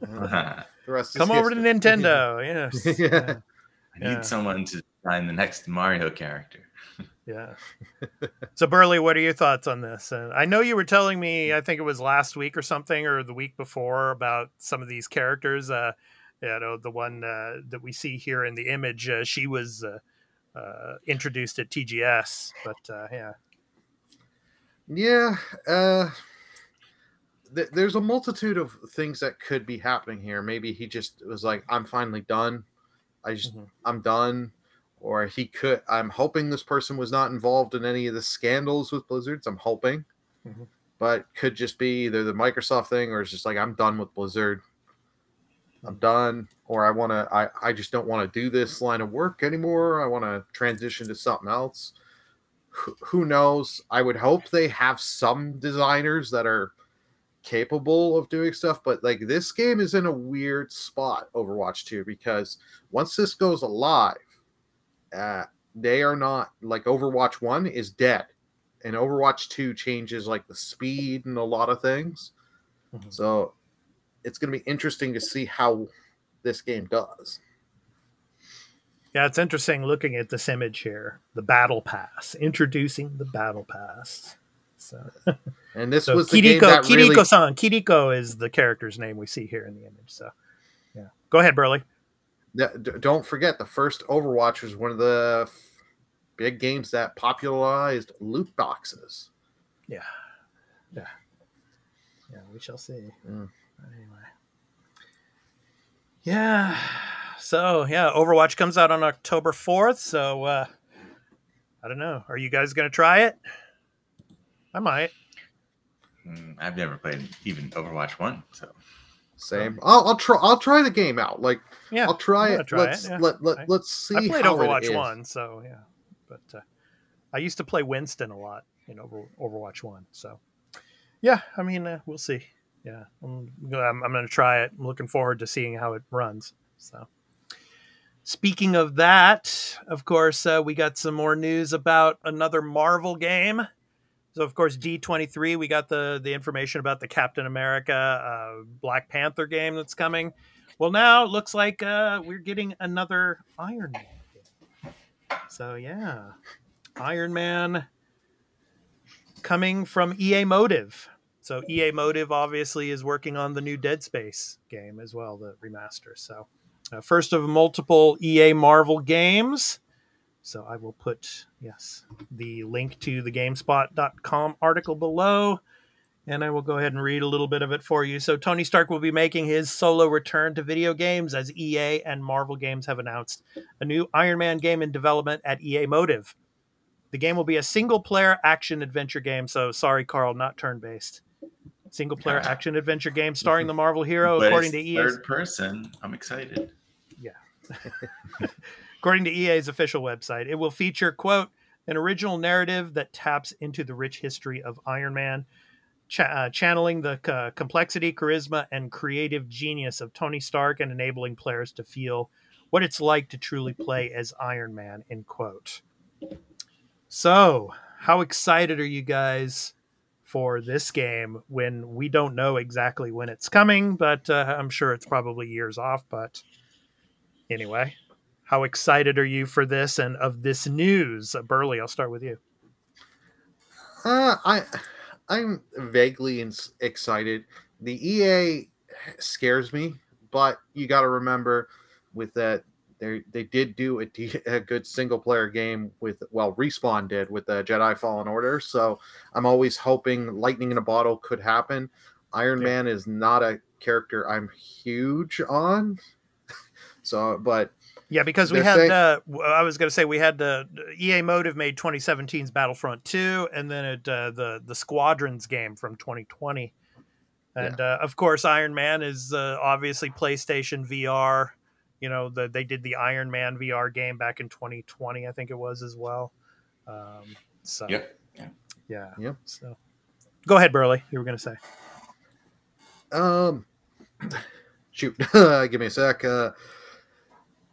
The rest is Come over to. Nintendo. Yes. Yeah. yeah. I need Yeah. someone to design the next Mario character. Yeah. so Burley, what are your thoughts on this? Uh, I know you were telling me, I think it was last week or something, or the week before, about some of these characters. Uh, you know, the one uh, that we see here in the image, uh, she was uh, uh, introduced at TGS, but uh, yeah, Yeah, uh, th- there's a multitude of things that could be happening here. Maybe he just was like, "I'm finally done. I just, Mhm. I'm done." Or he could. I'm hoping this person was not involved in any of the scandals with Blizzards. I'm hoping, Mhm. but could just be either the Microsoft thing or it's just like I'm done with Blizzard. I'm Mm. done, or I want to. I I just don't want to do this line of work anymore. I want to transition to something else who knows? I would hope they have some designers that are capable of doing stuff, but like this game is in a weird spot, Overwatch 2, because once this goes alive, uh, they are not like Overwatch 1 is dead, and Overwatch 2 changes like the speed and a lot of things. Mhm. So it's going to be interesting to see how this game does. yeah, it's interesting looking at this image here, the Battle Pass, introducing the Battle Pass. So, And this so was the game Kiriko, that really Kiriko-san, Kiriko is the character's name we see here in the image. So, yeah, go ahead, Burley. Yeah, d- don't forget the first Overwatch was one of the f- big games that popularized loot boxes. Yeah. Yeah. Yeah, we shall see. Mm. Anyway. Yeah. So, yeah, Overwatch comes out on October 4th. So, uh, I don't know. Are you guys going to try it? I might. Mm, I've never played even Overwatch One, so Same. I'll, I'll try. I'll try the game out. Like Yeah. I'll try it. try let's it, yeah. let, let let's see. I played how Overwatch is. 1. So, yeah. But uh, I used to play Winston a lot in Over, Overwatch 1. So, yeah, I mean, uh, we'll see. Yeah. I'm, I'm, I'm going to try it. I'm looking forward to seeing how it runs. So. Speaking of that, of course, uh, we got some more news about another Marvel game. So, of course, D23, we got the the information about the Captain America uh, Black Panther game that's coming. Well, now it looks like uh, we're getting another Iron Man. So, yeah, Iron Man coming from EA Motive. So, EA Motive obviously is working on the new Dead Space game as well, the remaster. So, uh, first of multiple EA Marvel games. So I will put, yes, the link to the GameSpot.com article below, and I will go ahead and read a little bit of it for you. So Tony Stark will be making his solo return to video games as EA and Marvel Games have announced a new Iron Man game in development at EA Motive. The game will be a single player action adventure game. So sorry, Carl, not turn based. Single player action adventure game starring the Marvel hero, but according to E EA's third person. I'm excited. According to EA's official website, it will feature, quote, an original narrative that taps into the rich history of Iron Man, uh, channeling the uh, complexity, charisma, and creative genius of Tony Stark and enabling players to feel what it's like to truly play as Iron Man, end quote. So, how excited are you guys for this game when we don't know exactly when it's coming, but uh, I'm sure it's probably years off. But anyway, how excited are you for this and of this news? Uh, Burley, I'll start with you. Uh, I I'm vaguely ins excited. The EA scares me, but you got to remember with that they they did do a, de- a good single player game with well respawn did with the Jedi Fallen Order. So I'm always hoping lightning in a bottle could happen. Iron Yeah. Man is not a character I'm huge on. so, but Yeah, because we They're had. saying- uh, w- I was going to say we had the EA Motive made 2017's Battlefront 2, and then it uh, the the Squadrons game from 2020, and uh, of course Iron Man is uh, obviously PlayStation VR. You know, the, they did the Iron Man VR game back in 2020, I think it was as well. Um, so Yep. yeah, Yep. So go ahead, Burley. You were going to say. Um, shoot, give me a sec.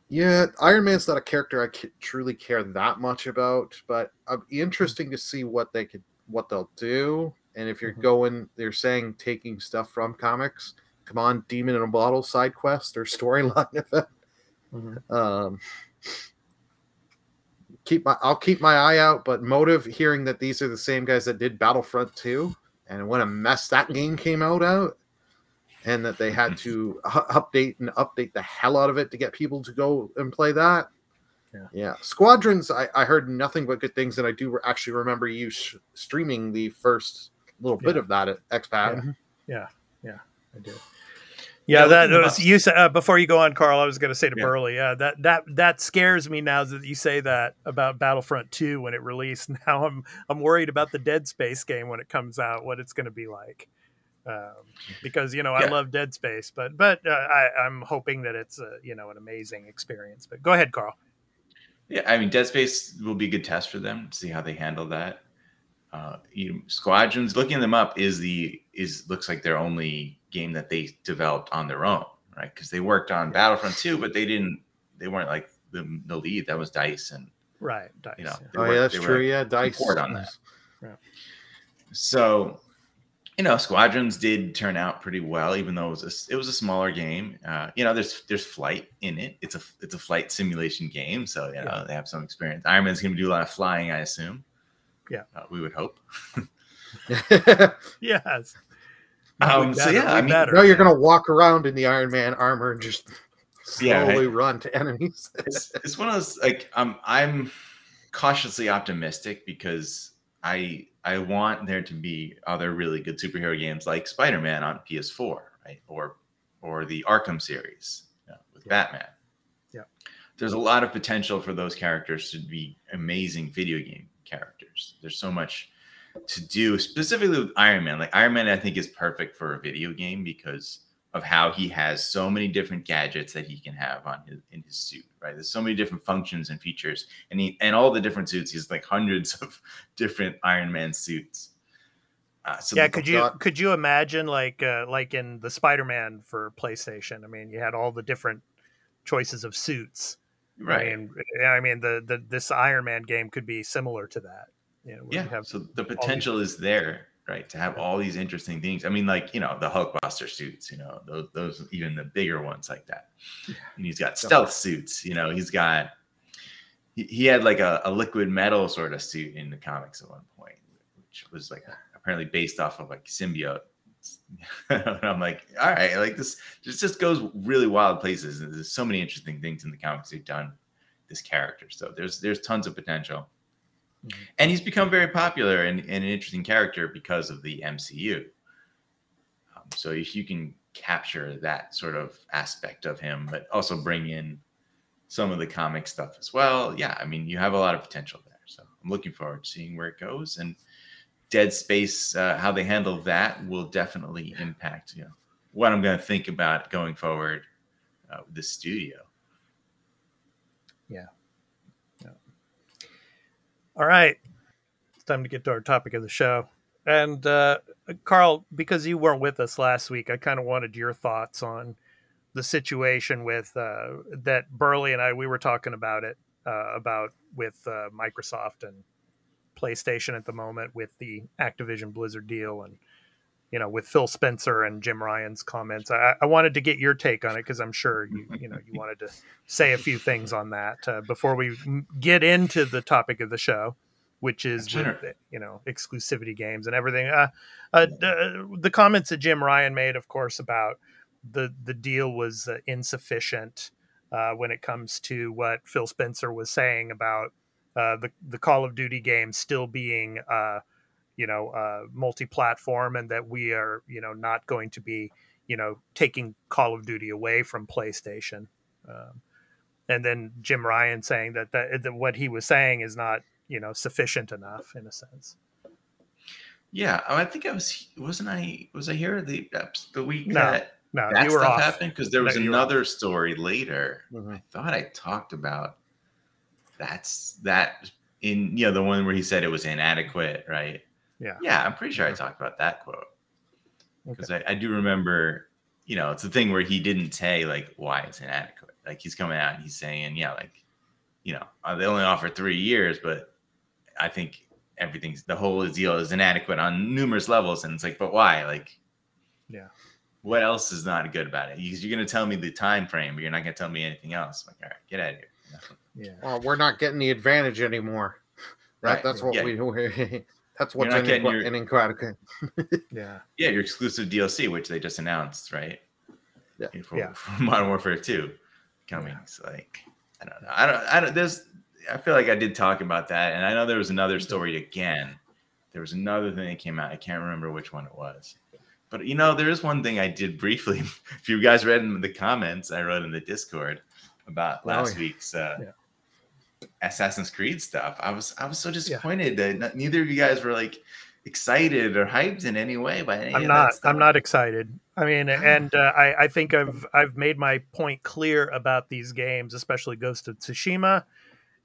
Uh, yeah, Iron Man's not a character I truly care that much about, but be interesting to see what they could, what they'll do. And if you're Mhm. going, they're saying taking stuff from comics. Come on, Demon in a Bottle side quest or storyline event. Mhm. Um, keep my, I'll keep my eye out. But Motive, hearing that these are the same guys that did Battlefront 2, and what a mess that game came out out, and that they had to u- update and update the hell out of it to get people to go and play that. Yeah. Yeah, Squadrons. I, I heard nothing but good things, and I do re- actually remember you sh- streaming the first little bit Yeah. of that at Expat. Yeah, yeah, I do. Yeah, Yeah, that was up- you said uh, before you go on, Carl. I was going to say to Yeah. Burley, yeah, that that that scares me now that you say that about Battlefront Two when it released. Now I'm I'm worried about the Dead Space game when it comes out, what it's going to be like. Um, because you know I love Dead Space, but but uh, I, I'm hoping that it's a, you know an amazing experience. But go ahead, Carl. Yeah, I mean, Dead Space will be a good test for them to see how they handle that. Uh, you, know, Squadrons, looking them up is the is looks like their only game that they developed on their own, right? Because they worked on Battlefront 2, but they didn't. They weren't like the, the lead. That was Dice, and Right, Dice. You know, yeah. Oh were- yeah, that's true. Yeah, Dice. support on that. Yeah. So, you know, Squadrons did turn out pretty well, even though it was a, it was a smaller game. Uh, you know, there's there's flight in it. It's a it's a flight simulation game, so you know Yeah. they have some experience. Iron Man's going to do a lot of flying, I assume. Yeah. uh, we would hope. Yes. Um, We so yeah, I mean, better. no, you're gonna walk around in the Iron Man armor and just Yeah, slowly right. run to enemies. it's, it's one of those like um, I'm cautiously optimistic because I I want there to be other really good superhero games like Spider-Man on PS4, right? Or or the Arkham series you know, with Batman. Yeah. There's a lot of potential for those characters to be amazing video game characters. There's so much to do specifically with Iron Man. Like Iron Man I think is perfect for a video game because of how he has so many different gadgets that he can have on his in his suit, right? There's so many different functions and features, and he and all the different suits. He's like hundreds of different Iron Man suits. Uh, so yeah could you could you imagine like uh, like in the spider-man for playstation i mean you had all the different choices of suits right? i mean i mean the, the this iron man game could be similar to that you know yeah. you have so the potential is there, right? To have all these interesting things. I mean, like you know, the Hulkbuster suits. You know, those those even the bigger ones like that. And he's got stealth suits. You know, he's got. He, he had like a, a liquid metal sort of suit in the comics at one point, which was like apparently based off of like symbiote. and I'm like, all right, like this, this just goes really wild places. And there's so many interesting things in the comics they've done. This character, so there's there's tons of potential and he's become very popular and, and an interesting character because of the MCU. Um, so if you can capture that sort of aspect of him, but also bring in some of the comic stuff as well, yeah, I mean, you have a lot of potential there. So I'm looking forward to seeing where it goes. And Dead Space, uh, how they handle that will definitely impact, you know, what I'm going to think about going forward uh, with the studio. All right. It's time to get to our topic of the show. And uh, carl because you weren't with us last week i kind of wanted your thoughts on the situation with uh, that burley and i we were talking about it uh, about with uh, microsoft and playstation at the moment with the activision blizzard deal and you know with phil spencer and jim ryan's comments i, I wanted to get your take on it because i'm sure you you know you wanted to say a few things on that uh, before we get into the topic of the show which is Sure. you know exclusivity games and everything uh, uh, the, the comments that jim ryan made of course about the the deal was uh, insufficient uh, when it comes to what phil spencer was saying about uh, the the Call of Duty game still being uh, you know uh, multi-platform, and that we are you know not going to be you know taking Call of Duty away from PlayStation. Um, and then Jim Ryan saying that, that that what he was saying is not you know sufficient enough in a sense. Yeah, oh, I think I was wasn't I was I here the the week No, that No, that you stuff off. happened because there was No, another story later. Mhm. I thought I talked about that's that in you know the one where he said it was inadequate, right? Yeah. Yeah, I'm pretty sure I talked about that quote because I, I do remember you know, it's the thing where he didn't say like why it's inadequate. Like he's coming out and he's saying, yeah, like, you know, uh, they only offer three years, but I think everything's the whole deal is inadequate on numerous levels. And it's like, but why? Like, Yeah. What else is not good about it? Because you're gonna tell me the time frame, but you're not gonna tell me anything else. I'm like, all right, get out of here. You? Yeah. Well, we're not getting the advantage anymore. That, Right, That's what yeah. we. That's what's not in, getting inqu- your- in Incredible. Yeah. Yeah, your exclusive DLC, which they just announced, right? Yeah. For, Yeah. for Modern Warfare 2 coming. So like I don't know. I don't I don't there's I feel like I did talk about that. And I know there was another story again. There was another thing that came out. I can't remember which one it was. But you know, there is one thing I did briefly. if you guys read in the comments, I wrote in the Discord about last yeah. week's uh Yeah. Assassin's Creed stuff. I was I was so disappointed that not- neither of you guys were like excited or hyped in any way by any I'm of not. I'm not excited. I mean, and uh, I, I think I've I've made my point clear about these games, especially Ghost of Tsushima,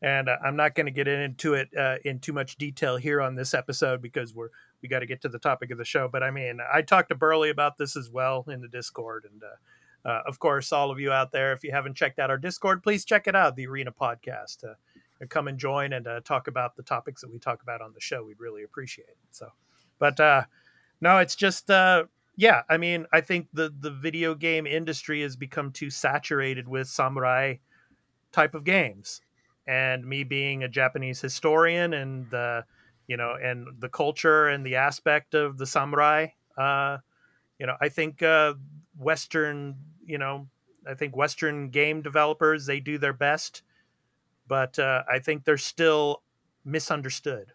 and uh, I'm not going to get into it uh, in too much detail here on this episode because we're we got to get to the topic of the show. But I mean, I talked to Burley about this as well in the Discord, and uh, uh, of course, all of you out there, if you haven't checked out our Discord, please check it out, the Arena Podcast. Come and join and uh, talk about the topics that we talk about on the show. We'd really appreciate it. So, but uh, no, it's just uh, yeah. I mean, I think the the video game industry has become too saturated with samurai type of games, and me being a Japanese historian and uh, you know and the culture and the aspect of the samurai, uh, you know, I think uh, Western, you know, I think Western game developers they do their best, but uh, I think they're still misunderstood,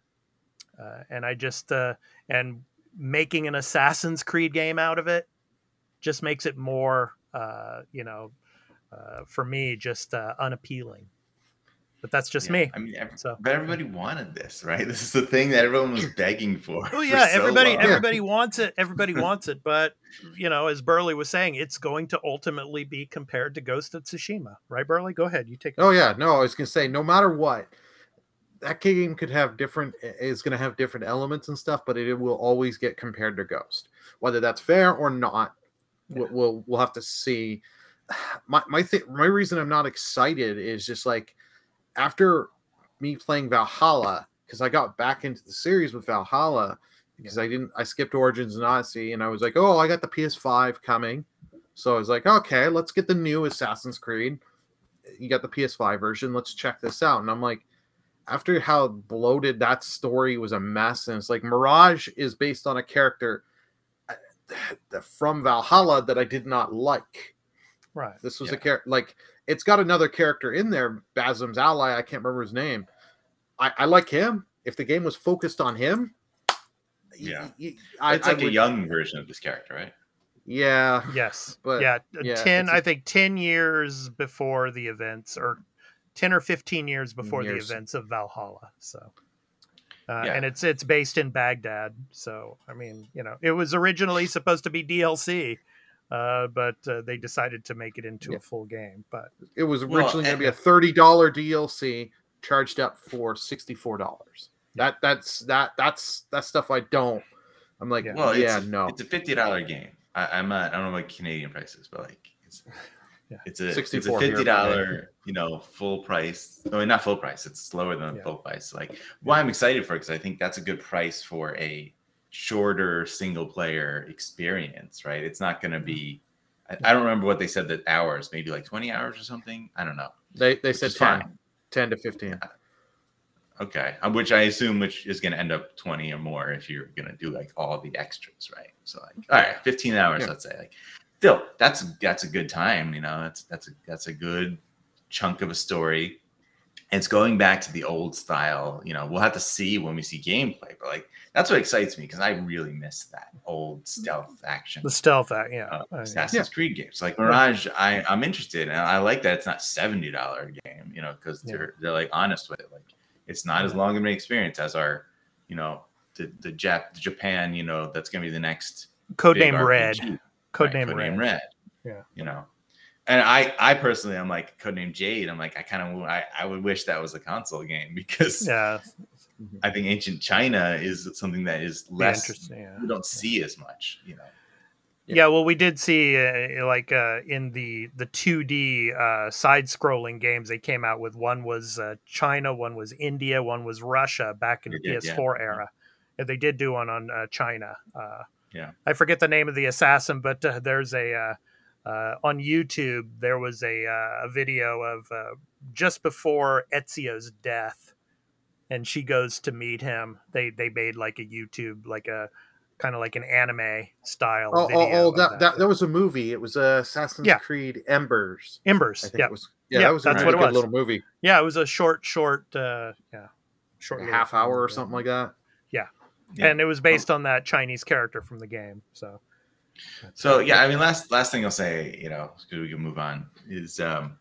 uh, and I just uh, and making an Assassin's Creed game out of it just makes it more, uh, you know, uh, for me, just uh, unappealing. But that's just Yeah, me. I mean, ev- So- but everybody wanted this, right? This is the thing that everyone was begging for. Oh for yeah, so everybody long. everybody wants it. Everybody wants it, but you know, as Burley was saying, it's going to ultimately be compared to Ghost of Tsushima, right? Burley, go ahead. You take. it. Oh yeah, no, I was gonna say no matter what, that game could have different is gonna have different elements and stuff, but it will always get compared to Ghost. Whether that's fair or not, we'll we'll, we'll have to see. My my thing my reason I'm not excited is just like after me playing Valhalla, because I got back into the series with Valhalla because I didn't I skipped Origins and Odyssey and I was like, oh, I got the PS5 coming. So I was like, okay, let's get the new Assassin's Creed you got the PS5 version. Let's check this out. And I'm like, after how bloated that story was a mess, and it's like Mirage is based on a character uh, from Valhalla that I did not like. Right. This was Yeah. a character like it's got another character in there, Basim's ally. I can't remember his name. I, I like him. If the game was focused on him, y- Yeah. y- I, it's I like a would- young version of this character, right? Yeah, Yes. But, yeah, yeah, ten. it's a- I think ten years before the events, or ten or fifteen years before Years. the events of Valhalla. So, uh, Yeah. and it's it's based in Baghdad. So, I mean, you know, it was originally supposed to be DLC, uh, but uh, they decided to make it into Yeah. a full game. But it was Well, originally going to be a thirty dollar DLC charged up for sixty four dollars. That that's that that's that stuff I don't. I'm like, Yeah. Well, yeah, it's a, no, it's a fifty dollar game. I, I'm not. I don't know what Canadian prices, but like, it's, Yeah. it's a it's a fifty dollar, you know, full price. No, not full price. It's lower than Yeah. full price. Like, why I'm excited for because I think that's a good price for a shorter single player experience. Right? It's not going to mm-hmm. be. I, I don't remember what they said that hours, maybe like twenty hours or something. I don't know. they they said is 10, fine. 10 to fifteen. Uh, okay, uh, which I assume which is going to end up twenty or more if you're going to do like all the extras, right? So like, mm-hmm. all right, fifteen hours, Yeah. let's say. Like, still, that's that's a good time, you know. That's that's a that's a good chunk of a story. It's going back to the old style. You know, we'll have to see when we see gameplay, but like that's what excites me because I really miss that old stealth action the stealth, act, yeah, uh, Assassin's Creed games. Like Mirage, I I'm interested, and I like that it's not seventy dollar game. You know, because they're they're like honest with it. Like it's not as long of an experience as our, you know, the the Jap the Japan. You know, that's gonna be the next big Codename Red. RPG, Codename right? Red. Codename Red. Yeah. You know. And I, I personally, I'm like Codename Jade. I'm like, I kind of, I, I would wish that was a console game because Yeah, I think Ancient China is something that is less, interesting. Yeah. we don't see as much, you know. Yeah, well, we did see uh, like uh, in the the 2D uh, side-scrolling games they came out with. One was uh, China, one was India, one was Russia back in the did. PS4 era. And they did do one on uh, China. Uh, Yeah. I forget the name of the assassin, but uh, there's a uh, on YouTube. There was a, uh, a video of uh, just before Ezio's death, and she goes to meet him. They they made like a YouTube like a kind of like an anime style. Oh, video oh, oh of that, that that was a movie. It was uh, Assassin's Yeah. Creed Embers. Embers. I think Yeah, it was. Yeah, Yeah, that was a that's really what it good was. little movie. yeah. It was a short, short, uh, yeah, short A half hour or something like that. Yeah. and it was based on that Chinese character from the game. So So yeah, I mean, last last thing I'll say, you know, because we can move on, is um,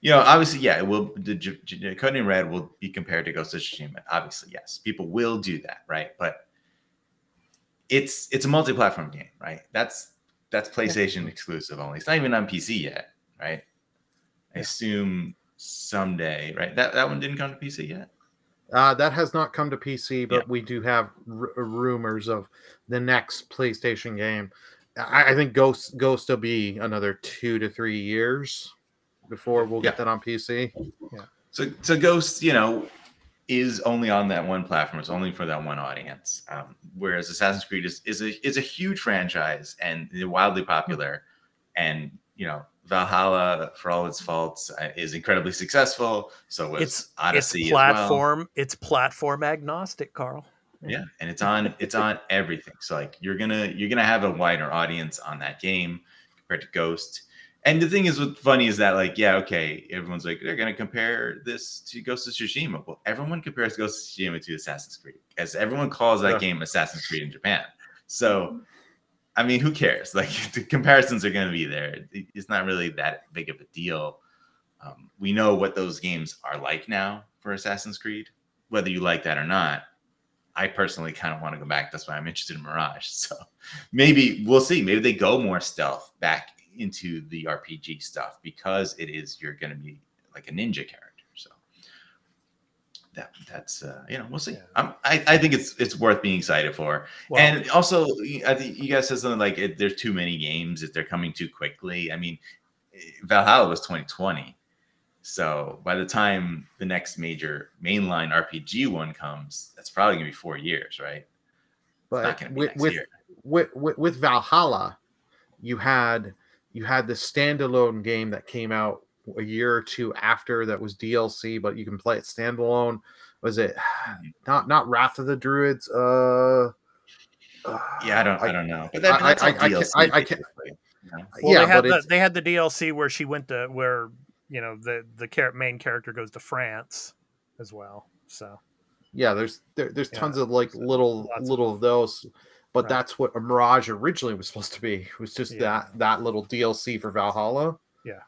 you know, obviously, yeah, it will the J- J- Codename Red will be compared to Ghost of Tsushima. Obviously, yes, people will do that, right? But it's it's a multi-platform game, right? That's that's PlayStation exclusive only. It's not even on PC yet, right? I assume someday, right? That that one didn't come to PC yet. Uh, that has not come to PC, but Yeah. we do have r- rumors of the next PlayStation game. I, I think Ghost Ghost will be another two to three years before we'll get Yeah. that on PC. Yeah. So, so Ghost, you know, is only on that one platform. It's only for that one audience. Um, whereas Assassin's Creed is is a is a huge franchise and wildly popular, and you know, Valhalla, for all its faults, uh, is incredibly successful. So was it's Odyssey it's as well. platform. It's platform agnostic, Carl. Yeah, and it's on it's on everything. So like you're gonna you're gonna have a wider audience on that game compared to Ghost. And the thing is, what's funny is that like yeah, okay, everyone's like they're gonna compare this to Ghost of Tsushima. Well, everyone compares Ghost of Tsushima to Assassin's Creed, as everyone calls that game Assassin's Creed in Japan. So, I mean, who cares? Like the comparisons are gonna be there. It's not really that big of a deal. Um, we know what those games are like now for Assassin's Creed, whether you like that or not. I personally kind of want to go back. That's why I'm interested in Mirage. So maybe we'll see. Maybe they go more stealth back into the RPG stuff because it is you're going to be like a ninja character. So that that's uh, you know we'll see. Yeah. I'm, I I think it's it's worth being excited for. Well, and also, I think you guys said something like it, there's too many games if they're coming too quickly. I mean, Valhalla was 2020. So by the time the next major mainline RPG one comes, that's probably gonna be four years, right? It's not But be with next with, year. with with with Valhalla, you had you had the standalone game that came out a year or two after that was DLC, but you can play it standalone. Was it not not Wrath of the Druids? Uh, Yeah, I don't, I, I- don't know. But that, I- that's I- I can't- DLC, I- I can't- basically, well, yeah, they had but the they had the DLC where she went to where you know the the char- main character goes to France as well. So yeah, there's there, there's Yeah, tons of like so little lots of- little of those, but Right. that's what a Mirage originally was supposed to be. It was just Yeah. that that little DLC for Valhalla. Yeah.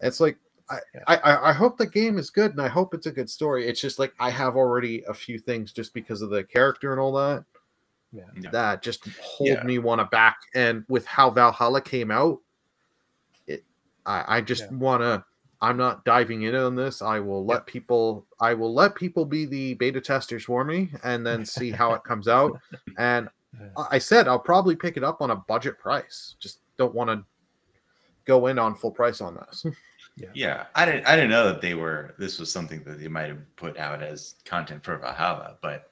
it's like I, Yeah. I I- I hope the game is good and I hope it's a good story. It's just like I have already a few things just because of the character and all that yeah, Yeah. that just hold Yeah. me want to back. And with how Valhalla came out, it I, I just Yeah. want to. I'm not diving in on this. I will let people. I will let people be the beta testers for me, and then see how it comes out. And I I said I'll probably pick it up on a budget price. Just don't want to go in on full price on this. Yeah, I didn't. I didn't know that they were. This was something that they might have put out as content for Valhalla. But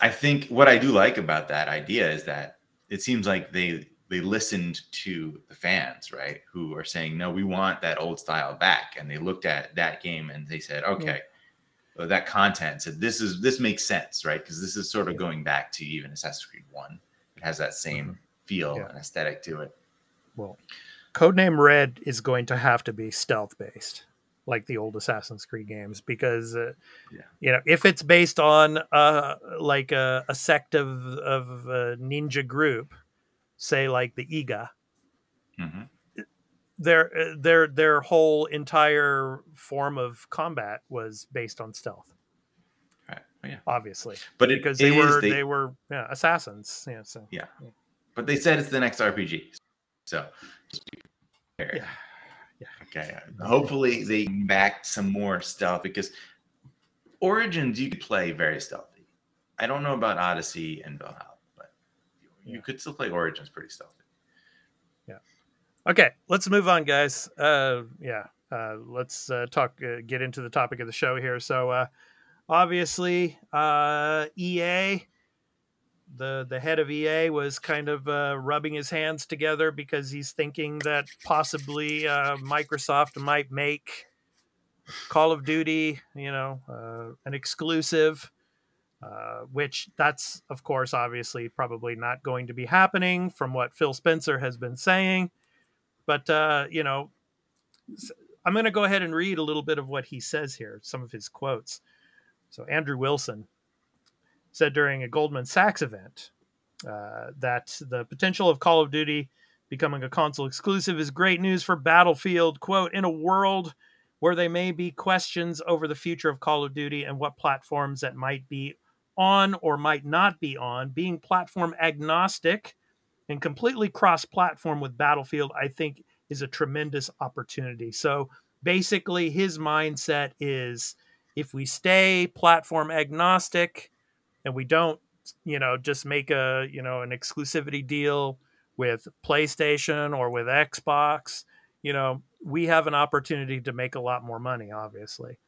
I think what I do like about that idea is that it seems like they they listened to the fans, right? Who are saying, "No, we want that old style back," and they looked at that game and they said, "Okay." well, That content said this is this makes sense, right? Because this is sort of going back to even Assassin's Creed One. It has that same feel Yeah. and aesthetic to it. well, Codename Red is going to have to be stealth based, like the old Assassin's Creed games, because uh, Yeah. you know if it's based on uh like a, a sect of of a ninja group, say like the Iga, Mhm. their uh, their their whole entire form of combat was based on stealth, Right. Yeah. obviously, But it, because they were they, were yeah, assassins. Yeah, so But they said it's the next RPG. So just be prepared. yeah, yeah. Okay. Hopefully they back some more stealth because Origins you could play very stealthy. I don't know about Odyssey and Valhalla, you could still play Origins pretty stealthy. Yeah. Okay, let's move on, guys. Uh, yeah, uh, let's uh, talk. Uh, get into the topic of the show here. So, uh, obviously, uh, EA, the the head of EA, was kind of uh, rubbing his hands together because he's thinking that possibly uh, Microsoft might make Call of Duty, you know, uh, an exclusive. Uh, which that's of course obviously probably not going to be happening from what Phil Spencer has been saying. But uh, you know I'm going to go ahead and read a little bit of what he says here some of his quotes. So andrew wilson said during a goldman sachs event uh, that the potential of call of duty becoming a console exclusive is great news for battlefield quote in a world where there may be questions over the future of call of duty and what platforms that might be on or might not be on being platform agnostic and completely cross platform with Battlefield, I think is a tremendous opportunity. So basically, his mindset is if we stay platform agnostic and we don't, you know, just make a, you know, an exclusivity deal with PlayStation or with Xbox, you know, we have an opportunity to make a lot more money, obviously.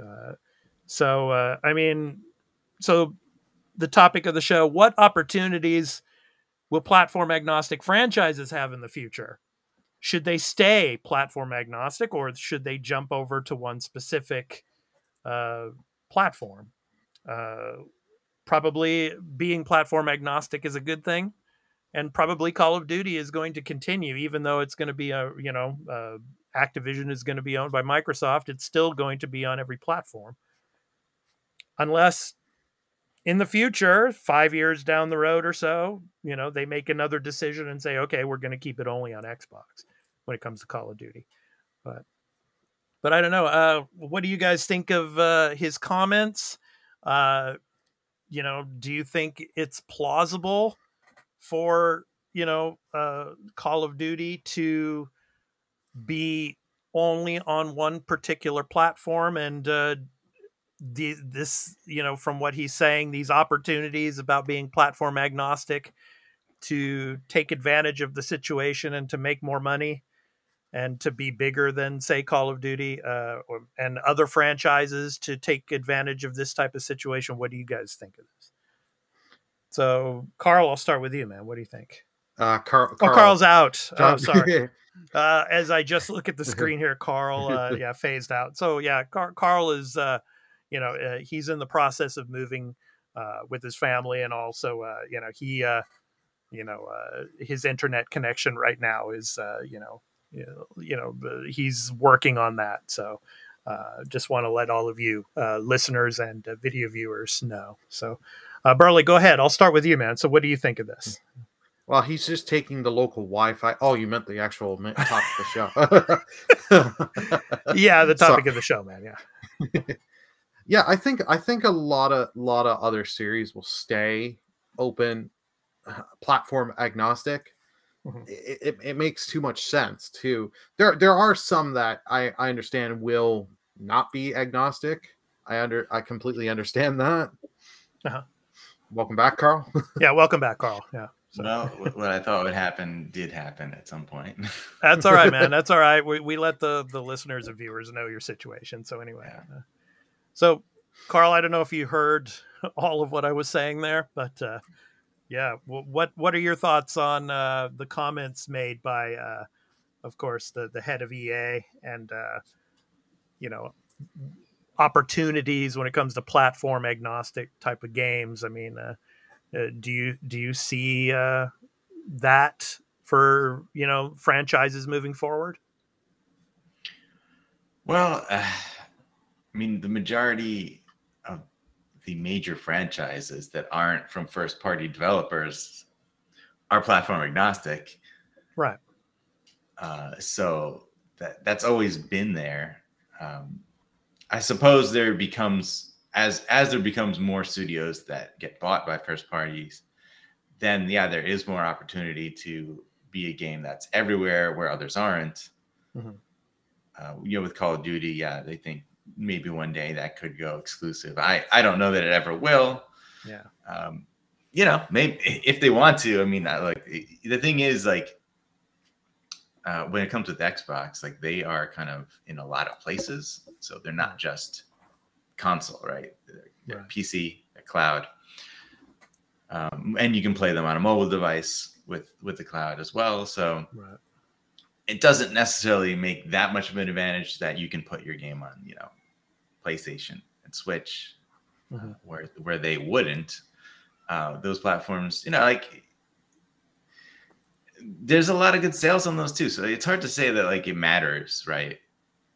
Uh, so, uh, I mean, so the topic of the show what opportunities will platform agnostic franchises have in the future? Should they stay platform agnostic or should they jump over to one specific uh, platform? Uh, probably being platform agnostic is a good thing. And probably Call of Duty is going to continue, even though it's going to be a, you know, uh, Activision is going to be owned by Microsoft. It's still going to be on every platform. Unless in the future, five years down the road or so, you know, they make another decision and say, okay, we're going to keep it only on Xbox when it comes to Call of Duty. But, but I don't know. Uh, what do you guys think of uh, his comments? Uh, you know, do you think it's plausible for you know uh, Call of Duty to be only on one particular platform and uh, the, this you know from what he's saying these opportunities about being platform agnostic to take advantage of the situation and to make more money and to be bigger than say call of duty uh, or, and other franchises to take advantage of this type of situation what do you guys think of this? So carl i'll start with you man. What do you think? Uh, Carl, oh carl's out. Oh sorry. Uh, as I just look at the screen here, Carl, uh, yeah, phased out. So yeah, Car- Carl is, uh, you know, uh, he's in the process of moving uh, with his family, and also, uh, you know, he, uh, you know, uh, his internet connection right now is, uh, you know, you know, you know, he's working on that. So. Uh, just want to let all of you uh, listeners and uh, video viewers know. So, uh, Burley, go ahead. I'll start with you, man. So, what do you think of this? Well, he's just taking the local Wi-Fi. Oh, you meant the actual topic of the show. yeah, the topic of the show, man. Yeah. yeah, I think I think a lot of lot of other series will stay open, uh, platform agnostic. Mhm. It, it, it makes too much sense too. There there are some that I I understand will not be agnostic. I under I completely understand that. Uh-huh. Welcome back, Carl. Yeah. Welcome back, Carl. Yeah. So. Well, what I thought would happen did happen at some point. That's all right, man. That's all right. We, we let the, the listeners and viewers know your situation. So anyway, uh, so Carl, I don't know if you heard all of what I was saying there, but uh, yeah, what what are your thoughts on uh, the comments made by, uh, of course, the the head of EA and uh, you know opportunities when it comes to platform agnostic type of games? I mean, uh, uh, do you do you see that for you know franchises moving forward? Well, I mean, the majority of the major franchises that aren't from first party developers are platform agnostic. Right. Uh, so that that's always been there. Um, I suppose there becomes as as there becomes more studios that get bought by first parties, then yeah, there is more opportunity to be a game that's everywhere where others aren't. Mhm. Uh, you know, with Call of Duty, yeah, they think maybe one day that could go exclusive. I I don't know that it ever will. Yeah. Um, you know, maybe if they want to. I mean, I, like the thing is, like uh, when it comes with Xbox, like they are kind of in a lot of places, so they're not just console, right? They're, they're Right. PC, they're cloud, um, and you can play them on a mobile device with with the cloud as well. So Right. it doesn't necessarily make that much of an advantage that you can put your game on, you know, PlayStation and Switch, uh, Mhm. where where they wouldn't. Uh, those platforms, you know, like there's a lot of good sales on those too. So it's hard to say that like it matters, right?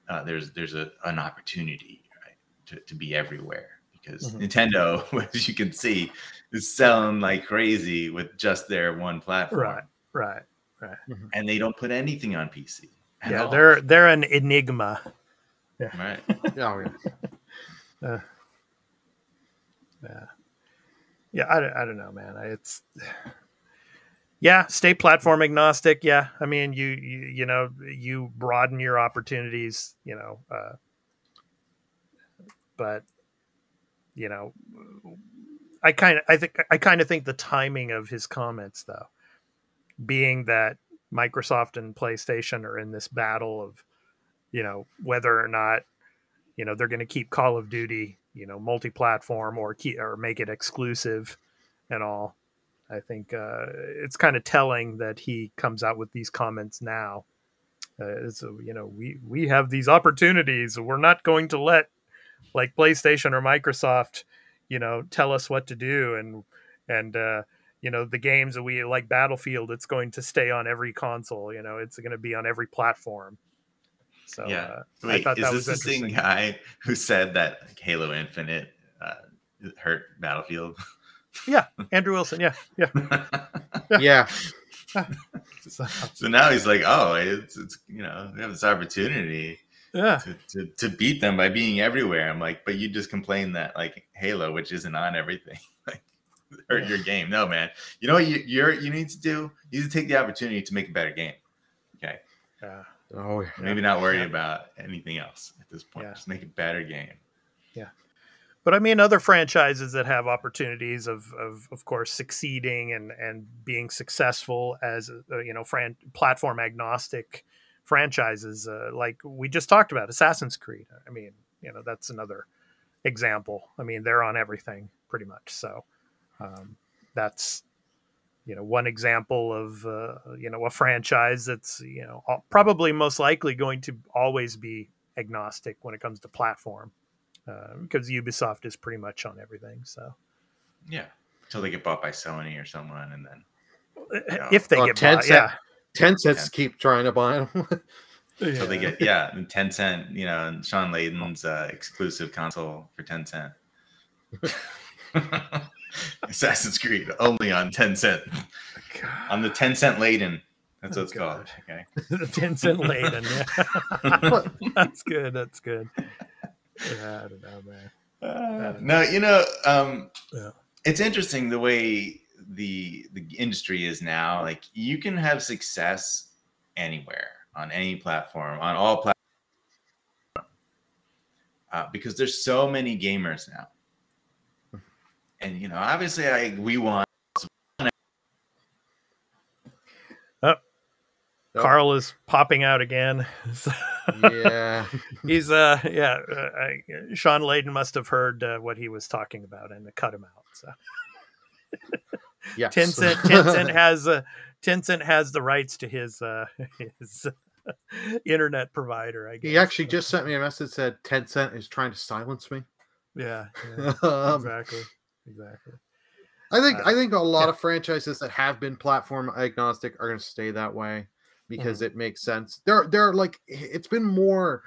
Uh, there's there's a, an opportunity right, to, to be everywhere because Mhm. Nintendo, as you can see, is selling like crazy with just their one platform, Right. Right. Right. And they don't put anything on PC. Yeah, all. they're they're an enigma. Right. Oh, yeah. Yeah. Yeah, I, don't- I don't know, man. I- It's yeah, stay platform agnostic. Yeah, I mean, you you you know, you broaden your opportunities. You know, uh, but you know, I kind of I think I kind of think the timing of his comments, though, being that Microsoft and PlayStation are in this battle of, you know, whether or not you know they're going to keep Call of Duty, you know, multi-platform or keep or make it exclusive and all. I think uh, it's kind of telling that he comes out with these comments now. Uh, so you know, we we have these opportunities. We're not going to let like PlayStation or Microsoft, you know, tell us what to do and and uh, you know the games that we like Battlefield. It's going to stay on every console. You know, it's going to be on every platform. So Yeah. uh, I Wait, thought is that this was the same guy who said that like, Halo Infinite uh, hurt Battlefield? Yeah, Andrew Wilson, yeah, yeah. Yeah. So, so now he's like, oh, it's, it's you know, we have this opportunity yeah, to, to, to beat them by being everywhere. I'm like, but you just complain that like Halo, which isn't on everything, like hurt your game. No, man. You know what you you're, you need to do? You need to take the opportunity to make a better game. Okay. yeah. Oh, yeah. Maybe not worry Yeah. about anything else at this point. Yeah. Just make a better game. Yeah, but I mean, other franchises that have opportunities of, of, of course, succeeding and, and being successful as uh, you know, fran- platform agnostic franchises, uh, like we just talked about, Assassin's Creed. I mean, you know, that's another example. I mean, they're on everything pretty much. So um, that's you know one example of uh, you know a franchise that's you know al- probably most likely going to always be agnostic when it comes to platform uh, because Ubisoft is pretty much on everything. So Yeah. Until they get bought by Sony or someone and then Yeah. if they Oh, get Tencent. bought, yeah, Ten cents keep trying to buy them. So they get yeah, and Tencent, you know, and Shawn Layden's uh, exclusive console for Tencent. Assassin's Creed only on Tencent. On the Tencent Layden. That's what it's called. Okay. the Tencent Layden. Yeah. that's good. That's good. Yeah, I don't know, man. Uh, no, you know, um, Yeah. it's interesting the way the the industry is now. Like you can have success anywhere on any platform, on all platforms, uh, because there's so many gamers now. And you know, obviously, I we want Oh, Carl is popping out again. yeah. He's uh yeah. Uh, I, Shawn Layden must have heard uh, what he was talking about and cut him out. So Yes. Tencent Tencent has uh, Tencent has the rights to his uh his internet provider. I guess. he actually just sent me a message that said Tencent is trying to silence me. yeah, yeah um, exactly exactly. I think Uh, I think a lot yeah. of franchises that have been platform agnostic are going to stay that way because Mm-hmm. it makes sense. They're they're like it's been more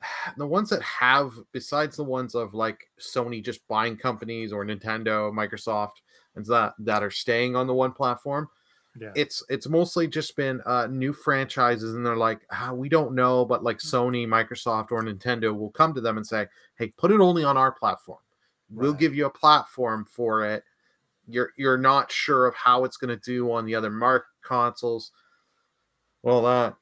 the ones that have besides the ones of like Sony just buying companies or Nintendo, Microsoft and that that are staying on the one platform. Yeah. It's it's mostly just been uh new franchises and they're like ah, we don't know but like Mm. Sony, Microsoft or Nintendo will come to them and say, "Hey, put it only on our platform. We'll give you a platform for it." you're you're not sure of how it's going to do on the other mark consoles. Well, that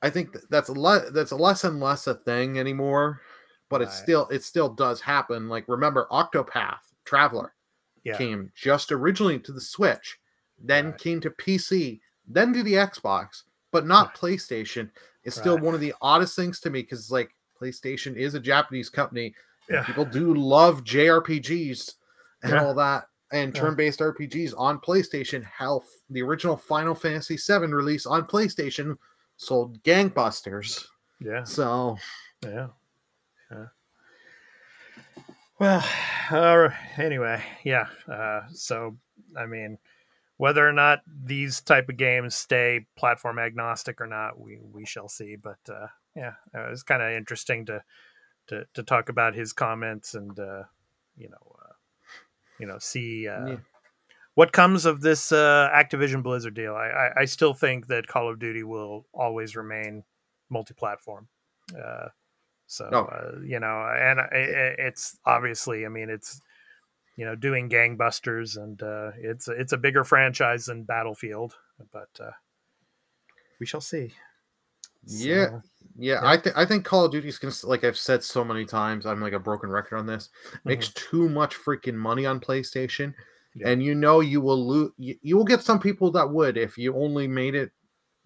I think that's a le- that's a less and less a thing anymore, but it still it still does happen. Like remember Octopath Traveler, Yeah. came just originally to the Switch, then Right. came to PC, then to the Xbox, but not PlayStation, It's still Right. one of the oddest things to me because like PlayStation is a Japanese company. Yeah. People do love JRPGs and Yeah. all that and Yeah. turn-based RPGs on PlayStation. Hell, the original Final Fantasy VII release on PlayStation sold gangbusters. Yeah. So Yeah. Yeah. Well, uh, anyway, yeah. Uh, so, I mean, whether or not these type of games stay platform agnostic or not, we we shall see. But uh, yeah, it was kind of interesting to to to talk about his comments and uh, you know uh, you know see uh, Yeah. what comes of this uh, Activision Blizzard deal. I, I I still think that Call of Duty will always remain multi-platform. Uh, so Oh. uh, you know, and i- i- it's obviously, I mean, it's you know, doing gangbusters, and uh, it's it's a bigger franchise than Battlefield, but uh, we shall see. Yeah. So, Yeah, Yeah. I think I think Call of Duty's gonna like I've said so many times. I'm like a broken record on this. Mm-hmm. Makes too much freaking money on PlayStation, Yeah. and you know you will lose. You, you will get some people that would if you only made it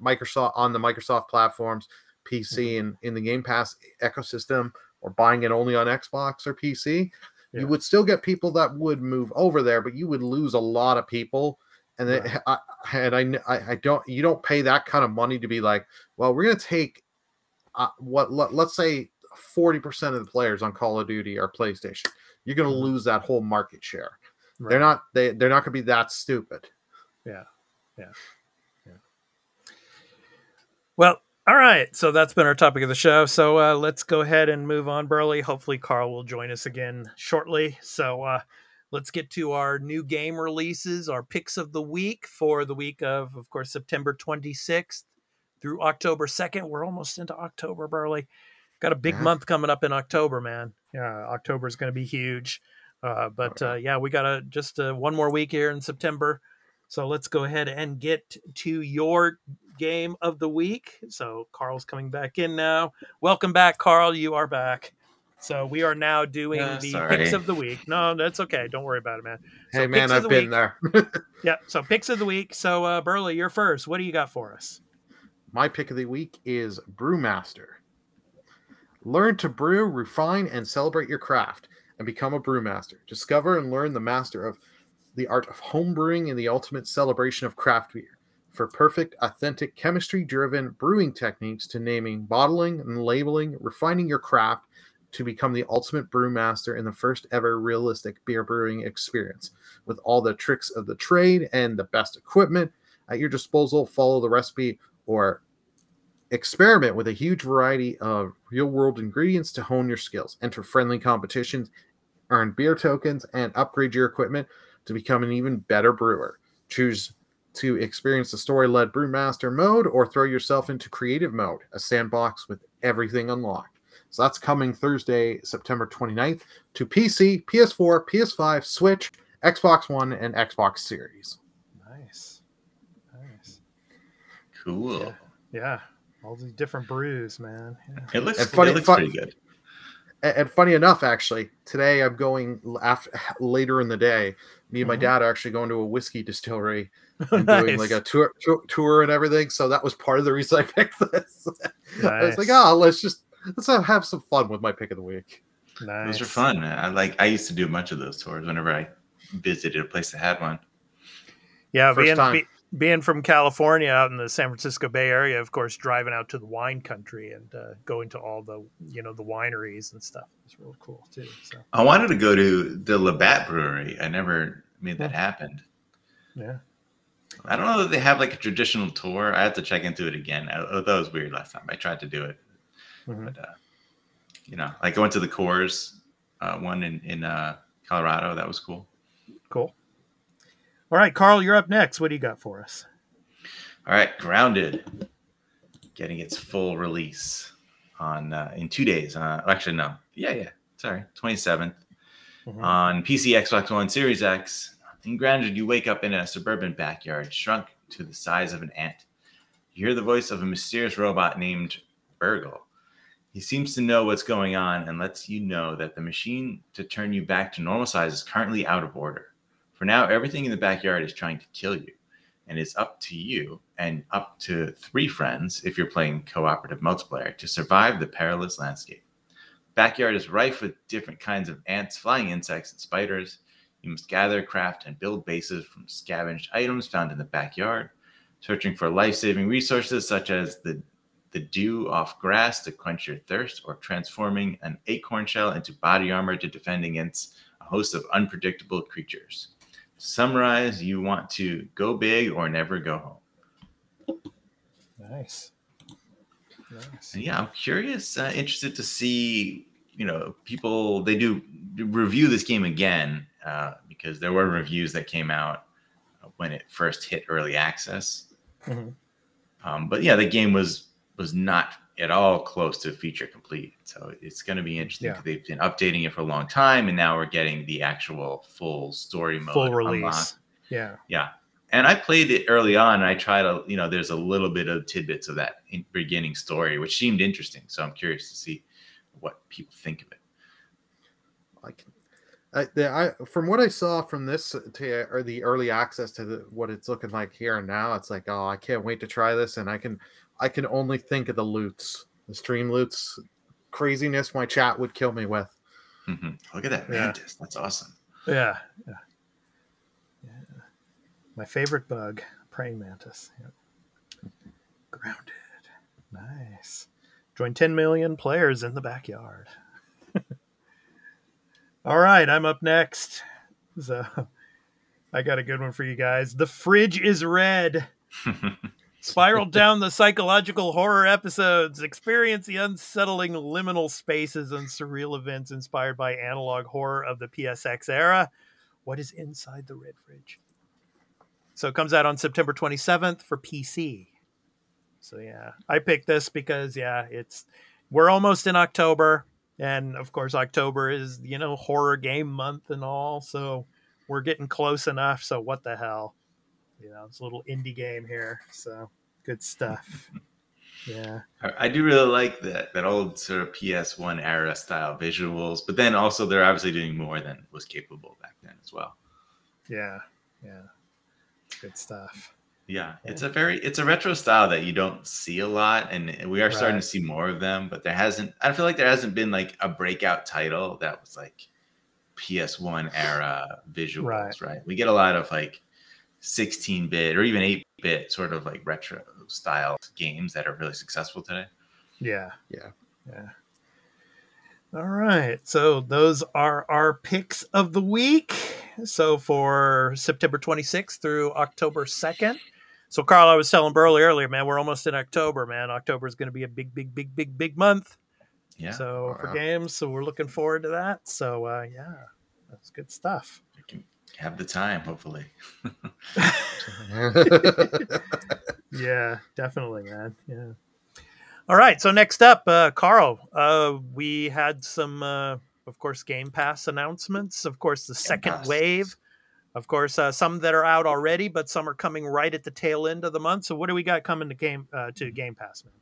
Microsoft on the Microsoft platforms, PC, mm-hmm. and in the Game Pass ecosystem, or buying it only on Xbox or PC. Yeah. You would still get people that would move over there, but you would lose a lot of people. And then, Right. I, and I, I, I don't, you don't pay that kind of money to be like, well, we're gonna take uh, what let, let's say 40% of the players on Call of Duty are PlayStation. You're going to Mhm. lose that whole market share. right. They're not they they're not going to be that stupid. Yeah. Yeah. Yeah. Well, all right. So that's been our topic of the show. So uh, let's go ahead and move on, Burley. Hopefully, Carl will join us again shortly. So uh, let's get to our new game releases, our picks of the week for the week of, of course, September 26th through October 2nd. We're almost into October, Burley. Got a big Yeah. month coming up in October, man. Yeah, October is going to be huge. Uh, but yeah. uh, yeah, we got a, just uh, one more week here in September. So let's go ahead and get to your game of the week. So Carl's coming back in now. Welcome back, Carl. You are back. So we are now doing Uh, the sorry. picks of the week. No, that's okay. Don't worry about it, man. So hey man, I've the been week. there. Yeah. So picks of the week. So uh, Burley, you're first. What do you got for us? My pick of the week is Brewmaster. Learn to brew, refine, and celebrate your craft, and become a brewmaster. Discover and learn the master of the art of home brewing and the ultimate celebration of craft beer. For perfect, authentic, chemistry-driven brewing techniques to naming, bottling, and labeling, refining your craft to become the ultimate brewmaster in the first ever realistic beer brewing experience. With all the tricks of the trade and the best equipment at your disposal, follow the recipe or experiment with a huge variety of real world ingredients to hone your skills. Enter friendly competitions, earn beer tokens, and upgrade your equipment to become an even better brewer. Choose to experience the story led brewmaster mode or throw yourself into creative mode, a sandbox with everything unlocked. So that's coming Thursday, September 29th to PC, PS4, PS5, Switch, Xbox One, and Xbox Series. Nice. Nice. Cool. Yeah. Yeah. All these different brews, man. Yeah. It looks, And funny- it looks fun- pretty good. And, and funny enough, actually, today I'm going after later in the day. Me and my Mhm. dad are actually going to a whiskey distillery and doing like a tour, tour tour and everything. So that was part of the reason I picked this. Nice. I was like, oh, let's just let's have- have some fun with my pick of the week. nice. Those are fun. I like. I used to do a bunch of those tours whenever I visited a place that had one. Yeah, First being time. be, being from California, out in the San Francisco Bay Area, of course, driving out to the wine country and uh, going to all the you know the wineries and stuff. It's real cool too. So I wanted to go to the Labatt Brewery. I never made that Yeah. happen. yeah, I don't know that they have like a traditional tour. I have to check into it again. I, I thought it was weird last time. I tried to do it, Mhm. but uh, you know, like I went to the Coors uh, one in in uh, Colorado. That was cool. cool. All right, Carl, you're up next. What do you got for us? All right, Grounded, getting its full release on uh, in two days. Uh, actually, no, yeah, yeah, sorry, twenty seventh Mhm. on PC, Xbox One, Series X. In Grounded, you wake up in a suburban backyard, shrunk to the size of an ant. You hear the voice of a mysterious robot named Burgle. He seems to know what's going on and lets you know that the machine to turn you back to normal size is currently out of order. For now, everything in the backyard is trying to kill you, and it's up to you and up to three friends, if you're playing cooperative multiplayer, to survive the perilous landscape. Backyard is rife with different kinds of ants, flying insects, and spiders. You must gather, craft, and build bases from scavenged items found in the backyard, searching for life saving resources such as the, the dew off grass to quench your thirst, or transforming an acorn shell into body armor to defend against a host of unpredictable creatures. To summarize, you want to go big or never go home. Nice. Nice. Yeah, I'm curious, uh, interested to see, you know, people they do review this game again uh, because there were reviews that came out when it first hit early access. Mhm. Um, but yeah, the game was was not at all close to feature complete. So it's going to be interesting. Yeah. 'cause They've been updating it for a long time, and now we're getting the actual full story mode. Full release. unlocked. Yeah. Yeah. And I played it early on. And I tried to, you know, there's a little bit of tidbits of that in beginning story, which seemed interesting. So I'm curious to see what people think of it. I can. I, the, I from what I saw from this to or the early access to the, what it's looking like here and now, it's like oh, I can't wait to try this, and I can I can only think of the loots, the stream loots, craziness my chat would kill me with. Mhm. Look at that Yeah. mantis. That's awesome. Yeah. Yeah. Yeah. My favorite bug, praying mantis. Yep. Grounded. Nice. Join 10 million players in the backyard. All right, I'm up next. So I got a good one for you guys. The fridge is red. Spiral down the psychological horror episodes. Experience the unsettling liminal spaces and surreal events inspired by analog horror of the PSX era. What is inside the red fridge? So it comes out on September 27th for PC. So yeah, I picked this because yeah, it's we're almost in October, and of course October is you know horror game month and all. So we're getting close enough. So what the hell? You know, it's a little indie game here. So good stuff. Yeah. I do really like that that old sort of PS1 era style visuals, but then also they're obviously doing more than was capable back then as well. Yeah. Yeah. Good stuff. Yeah, it's a very it's a retro style that you don't see a lot, and we are starting to see more of them. But there hasn't. I feel like there hasn't been like a breakout title that was like PS1 era visuals, Right. right? We get a lot of like 16 bit or even 8 bit sort of like retro style games that are really successful today. Yeah. Yeah. Yeah. All right. So those are our picks of the week. So for September 26th through October 2nd. So Carl, I was telling Burley earlier, man, we're almost in October, man. October is going to be a big, big, big, big, big month. Yeah, So for Wow. games, so we're looking forward to that. So uh, yeah, that's good stuff. Have the time, hopefully. Yeah, definitely, man. Yeah. All right. So next up, uh, Carl, uh, we had some, uh, of course, Game Pass announcements. Of course, the second Pass. wave. Of course, uh, some that are out already, but some are coming right at the tail end of the month. So, what do we got coming to game uh, to Game Pass, man?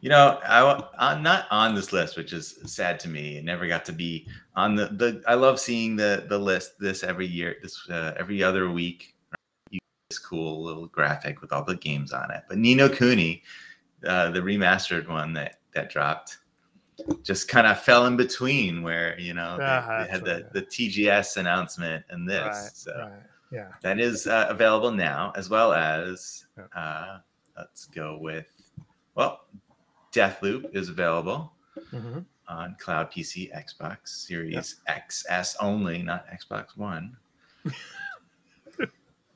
You know, I, I'm not on this list, which is sad to me. It never got to be on the, the I love seeing the the list this every year, this uh, every other week. You this cool little graphic with all the games on it. But Ni no Kuni, uh, the remastered one that that dropped, just kind of fell in between where you know they- Ah, they, had the the TGS announcement and this. right. so Right. Yeah. that is uh, available now, as well as uh, let's go with well, Deathloop is available hmm on Cloud PC, Xbox Series XS only, not Xbox One.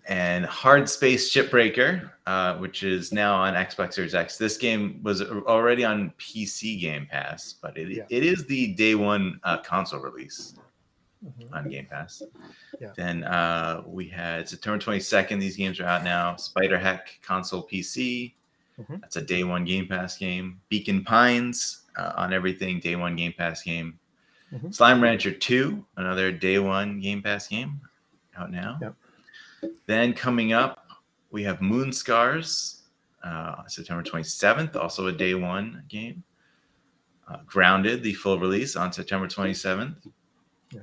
and Hard Space Shipbreaker, uh, which is now on Xbox Series X. This game was already on PC Game Pass, but it, Yeah. it is the day one uh, console release hmm on Game Pass. Yeah. Then uh, we had September 22nd. These games are out now. Spider Heck console PC. Mhm. That's a day one Game Pass game. Beacon Pines uh, on everything day one Game Pass game. Mhm. Slime Rancher 2, another day one Game Pass game out now. Yep. Then coming up, we have Moon Scars, uh, September 27th, also a day one game. Uh, Grounded, the full release on September 27th. Yeah.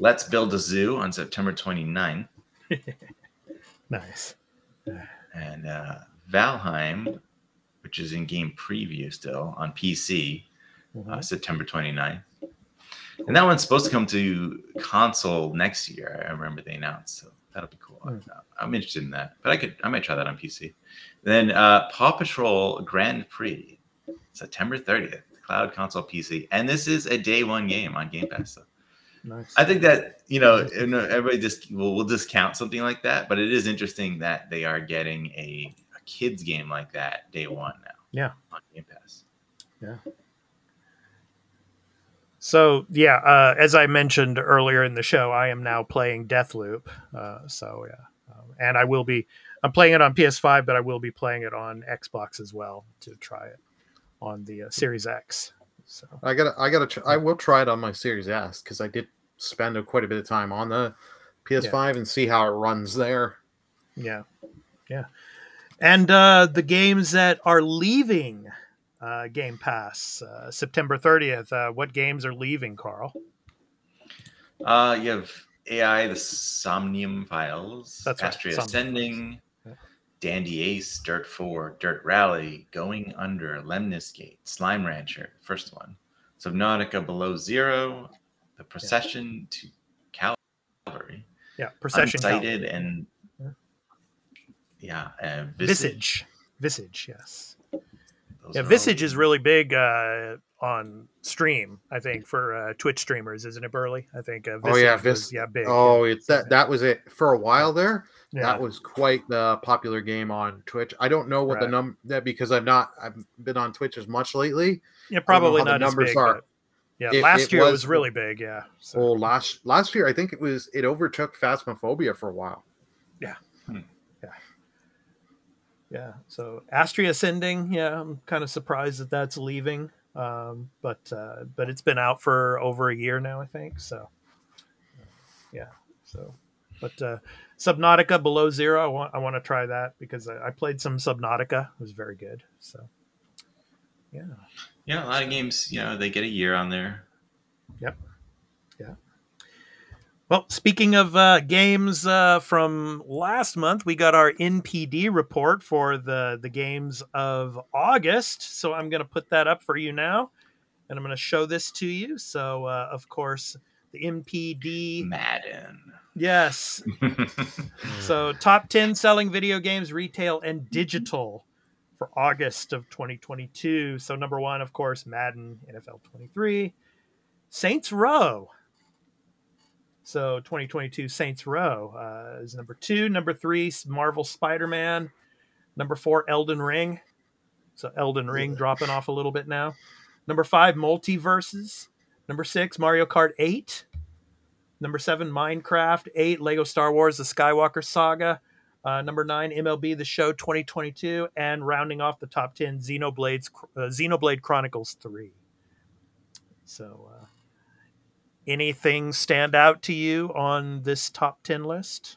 Let's Build a Zoo on September 29th. Nice. and uh, Valheim, which is in game preview still on PC, uh, September 29th. And that one's supposed to come to console next year. I remember they announced, so that'll be cool. Hmm. I'm interested in that, but I could, I might try that on PC. Then uh, Paw Patrol Grand Prix, September 30th, cloud console PC, and this is a day one game on Game Pass. So Nice. I think that you know, everybody just will will discount something like that, but it is interesting that they are getting a kids game like that day one now. Yeah. on Game Pass. Yeah. So yeah, uh, as I mentioned earlier in the show, I am now playing Deathloop. Uh, so yeah, um, and I will be. I'm playing it on PS5, but I will be playing it on Xbox as well to try it on the uh, Series X. So I gotta, I gotta, tr- I will try it on my Series S because I did spend a, quite a bit of time on the PS5 and see how it runs there. yeah, yeah, and uh, the games that are leaving uh, Game Pass uh, September 30th. Uh, what games are leaving, Carl? Uh, you have AI, the Somnium Files, That's Astria Somnium Ascending, Yeah. Dandy Ace, Dirt 4, Dirt Rally, Going Under, Lemnis Gate, Slime Rancher, first one, Subnautica Below Zero, The Procession to Calvary, Yeah, Procession. Unsighted, and Yeah. yeah, uh, Visage. Visage. Visage. Yes. Those Yeah, are all- Visage is really big uh, on stream. I think for uh, Twitch streamers, isn't it, Burley? I think. Uh, Oh, yeah, Visage was, yeah, big. Oh, yeah. it's that. That was it for a while there. yeah. That was quite the popular game on Twitch. I don't know what the number that because I've not I've been on Twitch as much lately. yeah, probably how the not as numbers big. are. but- yeah, It- last it year it was- was really big. Yeah. So, Well, last last year I think it was it overtook Phasmophobia for a while. Yeah. So Astria Ascending. Yeah, I'm kind of surprised that that's leaving. Um, but uh, but it's been out for over a year now, I think. So yeah. So but uh, Subnautica Below Zero, I want I want to try that because I, I played some Subnautica. It was very good. So yeah. Yeah, a lot of games, you know, they get a year on there. Well, speaking of uh, games uh, from last month, we got our NPD report for the the games of August. So I'm going to put that up for you now, and I'm going to show this to you. So, uh, of course, the NPD. Madden. Yes. So, top 10 selling video games, retail and digital for August of 2022. So, number one, of course, Madden NFL 23, Saints Row. So, 2022 Saints Row uh, is number two. Number three, Marvel Spider Man. Number four, Elden Ring. So, Elden Ring dropping off a little bit now. Number five, MultiVersus. Number six, Mario Kart 8. Number seven, Minecraft. Eight, Lego Star Wars: The Skywalker Saga. Uh, number nine, MLB The Show 2022, and rounding off the top ten, Xenoblades, uh, Xenoblade Chronicles 3. So, uh, anything stand out to you on this top ten list?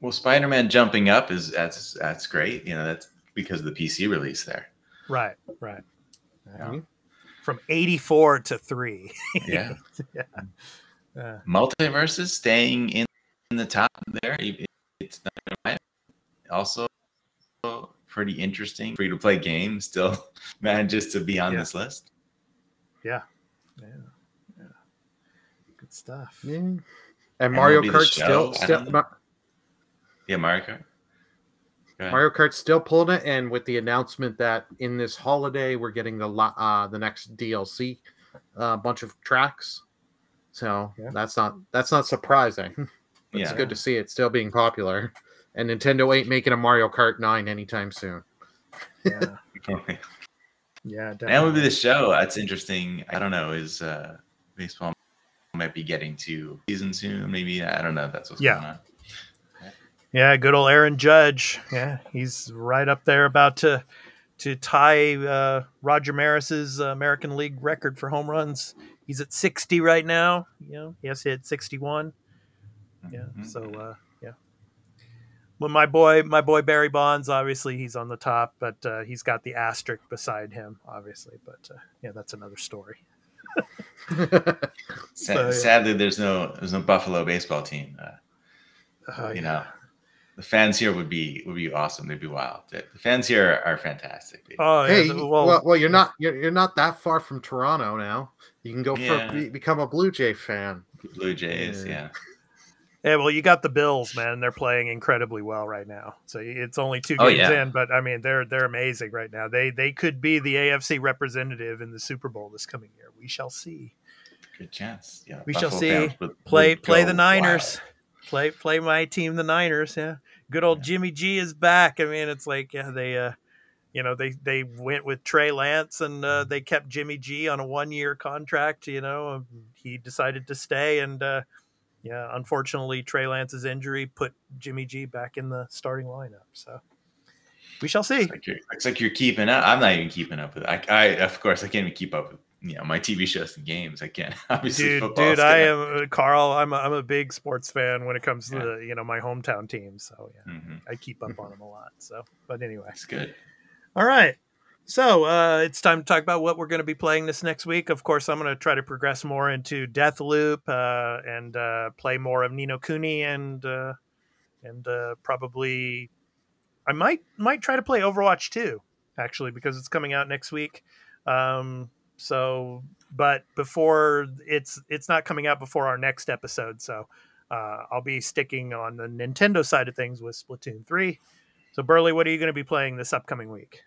Well, Spider-Man jumping up is that's that's great. You know, that's because of the PC release there. Right, right. Yeah. From 84 to three. Yeah. yeah. Uh, MultiVersus staying in, in the top there. It- It's not also pretty interesting. Free to play game still manages to be on Yeah. this list. yeah. Yeah. Yeah. Good stuff. Yeah. And Mario MLB Kart still, still. Ma- Yeah, Mario Kart. Go. Mario Kart's still pulling it, and with the announcement that in this holiday we're getting the lo- uh, the next DLC, uh, bunch of tracks. So Yeah. that's not that's not surprising. But It's good to see it still being popular, and Nintendo ain't making a Mario Kart Nine anytime soon. Yeah. Yeah. And Definitely. would be the show. That's interesting. I don't know. Is uh, baseball might be getting to season soon? Maybe I don't know. That's what's Yeah. going on. Yeah, good old Aaron Judge. Yeah, he's right up there about to to tie uh, Roger Maris's uh, American League record for home runs. He's at 60 right now. You know, he has hit 61. Yeah. Mhm. So uh, yeah. Well, my boy, my boy Barry Bonds, obviously he's on the top, but uh, he's got the asterisk beside him, obviously. But uh, yeah, that's another story. Sa- So, yeah. Sadly, there's no there's no Buffalo baseball team. Uh, Oh, you yeah. know, the fans here would be would be awesome. They'd be wild. The the fans here are, are fantastic. They- Oh, yeah, hey, the- well, well, well, you're not you're, you're not that far from Toronto now. You can go Yeah. for be, become a Blue Jay fan. Blue Jays, Yeah. Yeah. yeah, well, you got the Bills, man. They're playing incredibly well right now. So it's only two games yeah. in, but I mean, they're they're amazing right now. They they could be the AFC representative in the Super Bowl this coming year. We shall see. Good chance. Yeah, We shall see. fans would- Play would play the Niners. wild. Play play my team, the Niners. Yeah, good old Jimmy G is back. I mean, it's like yeah, they uh, you know, they they went with Trey Lance and uh, they kept Jimmy G on a one year contract. You know, he decided to stay, and uh, yeah, unfortunately, Trey Lance's injury put Jimmy G back in the starting lineup. So we shall see. Looks like you're, looks like you're keeping up. I'm not even keeping up with. I, I of course I can't even keep up with you know my TV shows and games. I can't. Obviously, Dude, football dude, I am uh, Carl. I'm a, I'm a big sports fan when it comes to Yeah. the, you know my hometown team. So yeah, Mhm, I keep up on them a lot. So, but anyway, It's good. All right. So uh, it's time to talk about what we're going to be playing this next week. Of course, I'm going to try to progress more into Deathloop uh, and uh, play more of Ni no Kuni and uh, and uh, probably I might might try to play Overwatch 2 actually because it's coming out next week. Um, so, but before it's it's not coming out before our next episode, so uh, I'll be sticking on the Nintendo side of things with Splatoon 3. So, Burley, what are you going to be playing this upcoming week?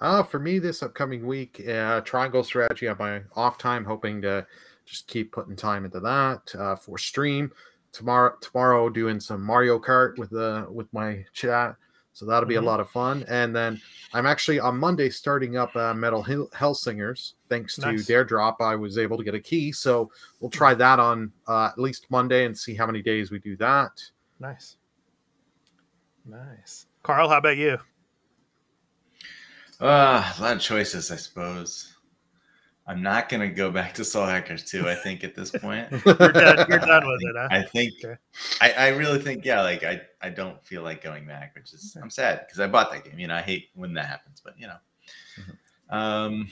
Uh, for me, this upcoming week, uh, Triangle Strategy on my off time, hoping to just keep putting time into that uh, for stream. Tomorrow, tomorrow, doing some Mario Kart with the with my chat, so that'll be Mhm. a lot of fun. And then I'm actually on Monday starting up uh, Metal Hell, Hellsingers. Thanks to Nice. Dare Drop, I was able to get a key, so we'll try that on uh, at least Monday and see how many days we do that. Nice. Nice. Carl, how about you? Uh, a lot of choices, I suppose. I'm not gonna go back to Soul Hackers 2, I think, at this point. You're done, you're done I with think- it, huh? I think Okay. I, I really think, yeah, like I, I don't feel like going back, which is I'm sad because I bought that game. You know, I hate when that happens, but you know. Mm-hmm. Um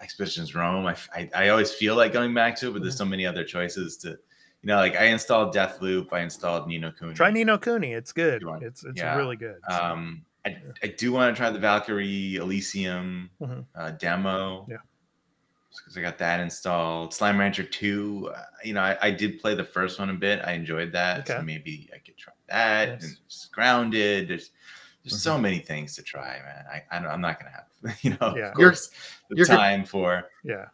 Expeditions Rome. I, I, I always feel like going back to it, but there's so many other choices to you know, like I installed Deathloop, I installed Ni no Kuni. Try Ni no Kuni. It's good. Good. It's it's Yeah. really good. So, Um, I, I do want to try the Valkyrie Elysium Mhm. uh, demo. Yeah. Because I got that installed. Slime Rancher 2, uh, you know, I, I did play the first one a bit. I enjoyed that. So maybe I could try that. Nice. And just grounded. There's there's so Mm-hmm. many things to try, man. I, I don't- I'm not going to have, you know, Yeah. of You're- course, the you're good- time for. yeah.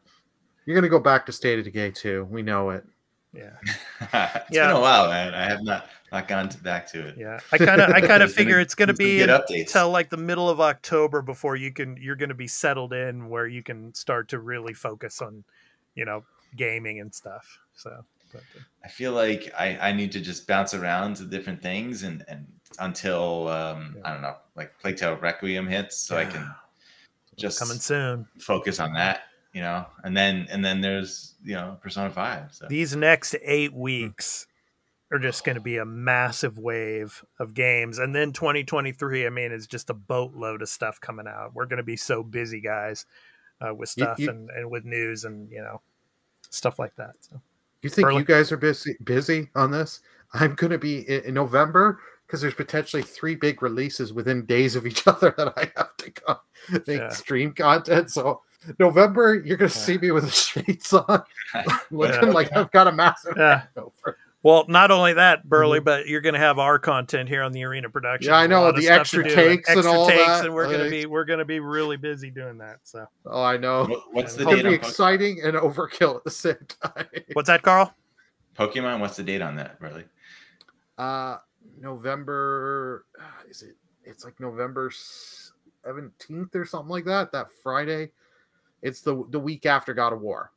You're gonna go back to State of Decay too. We know it. Yeah. it's Yeah. been a while, man. I have not not gone to, back to it. Yeah. I kind of I kind of There's gonna- figure it's going to be some good updates. until like the middle of October before you can you're going to be settled in where you can start to really focus on, you know, gaming and stuff. So, but, uh, I feel like I, I need to just bounce around to different things and, and until um, Yeah. I don't know, like Plague Tale Requiem hits, so I can Yeah. just coming soon. focus on that, you know. And then and then there's you know Persona Five. So These next eight weeks are just going to be a massive wave of games. And then 2023, I mean, is just a boatload of stuff coming out. We're going to be so busy, guys, uh, with stuff you- and, and with news and, you know, stuff like that. So, You think Burley? you guys are busy busy on this? I'm going to be in, in November because there's potentially three big releases within days of each other that I have to go make Yeah. stream content. So November, you're going to Yeah. see me with the shades on, looking Yeah. like I've got a massive Yeah. hangover. Well, not only that, Burley, but you're going to have our content here on the Arena Production. Mm-hmm. Yeah, I A know, the extra to do, takes and extra all takes, that, and we're going to be we're going to be really busy doing that. So, Oh, I know. What- what's the It'll It'll date be exciting and overkill at the same time. what's that, Carl? Pokemon? What's the date on that, really? Uh, November, uh, is it? It's like November seventeenth or something like that. That Friday. It's the the week after God of War,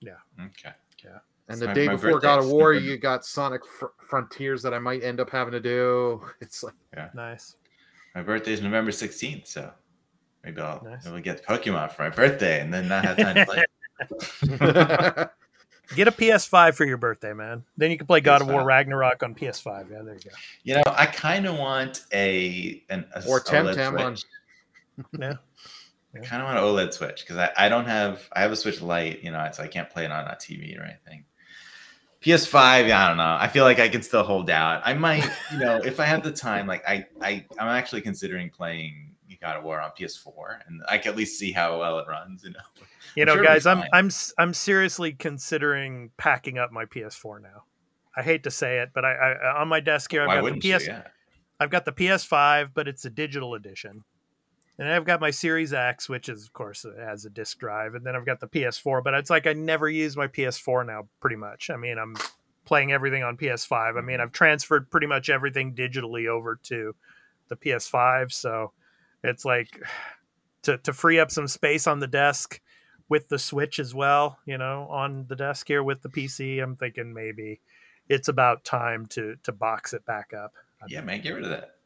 Yeah. Okay. And the my- day my before God of War, November. you got Sonic Fr- Frontiers that I might end up having to do. It's like Nice. My birthday is November 16th, so maybe I'll Nice. maybe get Pokemon for my birthday and then not have time to play. Get a PS5 for your birthday, man. Then you can play God of War Ragnarok on PS5. Yeah, there you go. You know, I kind of want a an a, Or OLED Temtem on- Switch. Yeah. I kind of want an OLED Switch because I, I don't have I have a Switch Lite, you know, so I can't play it on a TV or anything. PS5, yeah, I don't know. I feel like I can still hold out. I might, you know, if I have the time, like I, I, I'm actually considering playing God of War on PS4, and I can at least see how well it runs. You know, You I'm know, sure guys, I'm. I'm I'm seriously considering packing up my PS4 now. I hate to say it, but I, I on my desk here I've Why got the PS you? Yeah. I've got the PS5, but it's a digital edition. And I've got my Series X, which is of course has a disc drive, and then I've got the PS4. But it's like I never use my PS4 now, pretty much. I mean, I'm playing everything on PS5. I mean, mm-hmm. I've transferred pretty much everything digitally over to the PS5, so it's like to to free up some space on the desk with the Switch as well. You know, on the desk here with the PC, I'm thinking maybe it's about time to to box it back up. Yeah, man, get rid of that.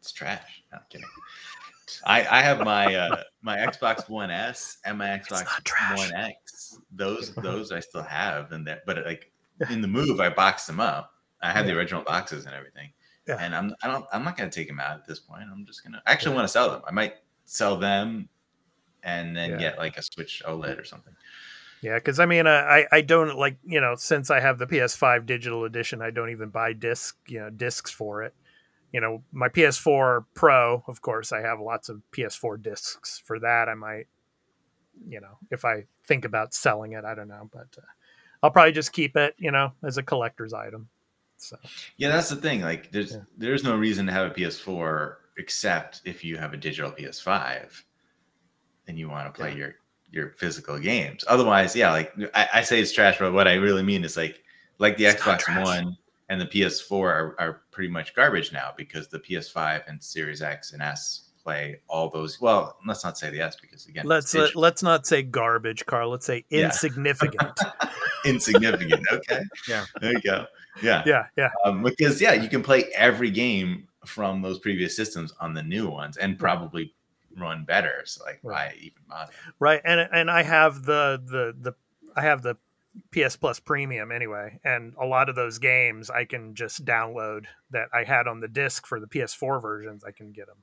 It's trash. No, I'm kidding. I, I have my uh, my Xbox One S and my Xbox. One X. Those those I still have, and that but like in the move, I boxed them up. I had the original boxes and everything, Yeah. and I'm I don't I'm not gonna take them out at this point. I'm just gonna I actually want to sell them. I might sell them, and then Yeah. get like a Switch OLED or something. Yeah, because I mean, uh, I I don't like you know since I have the PS5 digital edition, I don't even buy disc you know discs for it. You know, my PS4 Pro, of course, I have lots of PS4 discs. For that, I might, you know, if I think about selling it, I don't know, but uh, I'll probably just keep it, you know, as a collector's item. So Yeah, that's the thing. Like, there's Yeah. there's no reason to have a PS4 except if you have a digital PS5 and you want to play your your physical games. Otherwise, yeah, like I, I say it's trash, but what I really mean is like like the It's Xbox. One and the PS4 are, are pretty much garbage now because the PS5 and Series X and S play all those. Well, let's not say the S because again, let's let, digital. let's not say garbage, Carl. Let's say Yeah. insignificant. insignificant. Okay, Yeah. there you go. Yeah, yeah, yeah, um, because yeah, you can play every game from those previous systems on the new ones and probably run better. So like, why Right. even bother? right. And and I have the the the I have the PS Plus Premium anyway, and a lot of those games I can just download that I had on the disc for the PS4 versions. I can get them.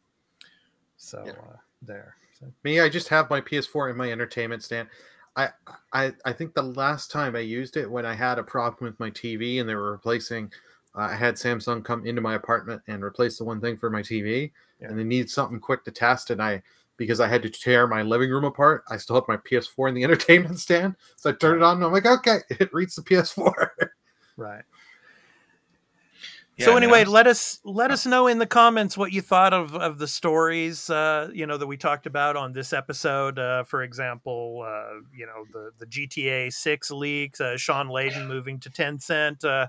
So Yeah. uh, there. So, Me, I just have my PS4 in my entertainment stand. I, I I think the last time I used it when I had a problem with my TV and they were replacing, uh, I had Samsung come into my apartment and replace the one thing for my TV, Yeah. and they needed something quick to test. And I, because I had to tear my living room apart, I still had my PS4 in the entertainment stand, so I turned it on and I'm like, okay, it reads the PS4. right. Yeah, so I anyway, I'm- let us let us know in the comments what you thought of of the stories, uh, you know, that we talked about on this episode. Uh, for example, uh, you know, the the GTA Six leaks, uh, Shawn Layden moving to Tencent, uh,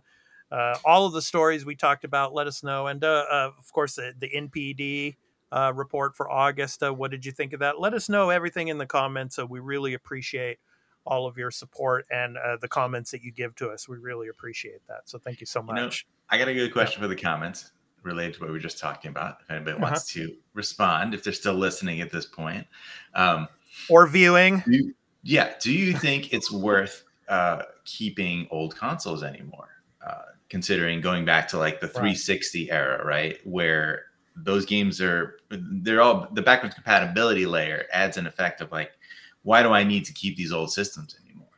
uh, all of the stories we talked about. Let us know, and uh, uh, of course, the, the NPD uh, report for August. Uh, what did you think of that? Let us know everything in the comments. Uh, we really appreciate all of your support and uh, the comments that you give to us. We really appreciate that. So thank you so You know, much. I got a good question for the comments related to what we were just talking about. If anybody Uh-huh. wants to respond, if they're still listening at this point, um, or viewing. you- yeah, do you think it's worth uh, keeping old consoles anymore? Uh, considering going back to like the 360 era, right, where those games are they're all the backwards compatibility layer adds an effect of like, why do I need to keep these old systems anymore?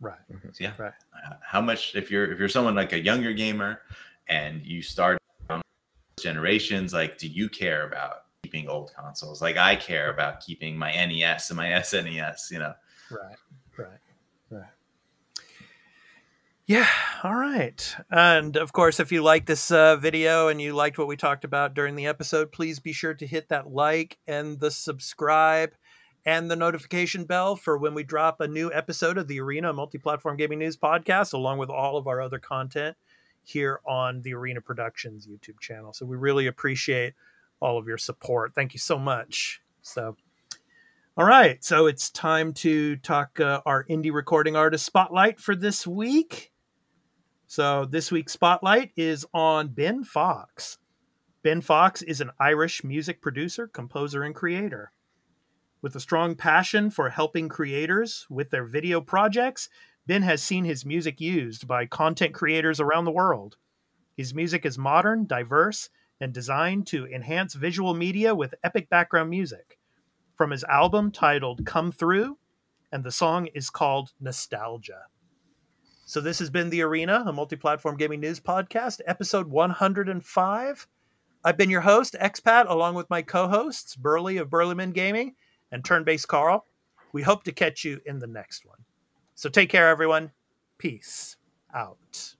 Right. So, yeah. Right. Uh, how much if you're if you're someone like a younger gamer and you start on generations, like do you care about keeping old consoles? Like I care about keeping my NES and my SNES, you know. Right. Right. Right. Yeah. All right. And of course, if you like this uh, video and you liked what we talked about during the episode, please be sure to hit that like and the subscribe and the notification bell for when we drop a new episode of the Arena Multi-Platform Gaming News podcast, along with all of our other content here on the Arena Productions YouTube channel. So we really appreciate all of your support. Thank you so much. So. All right, so it's time to talk uh, our indie recording artist spotlight for this week. So this week's spotlight is on Ben Fox. Ben Fox is an Irish music producer, composer, and creator. With a strong passion for helping creators with their video projects, Ben has seen his music used by content creators around the world. His music is modern, diverse, and designed to enhance visual media with epic background music. from his album titled Come Through, and the song is called Nostalgia. So, this has been The Arena, a multi platform gaming news podcast, episode 105. I've been your host, Expat, along with my co hosts, Burley of Burlyman Gaming and Turn Base Carl. We hope to catch you in the next one. So, take care, everyone. Peace out.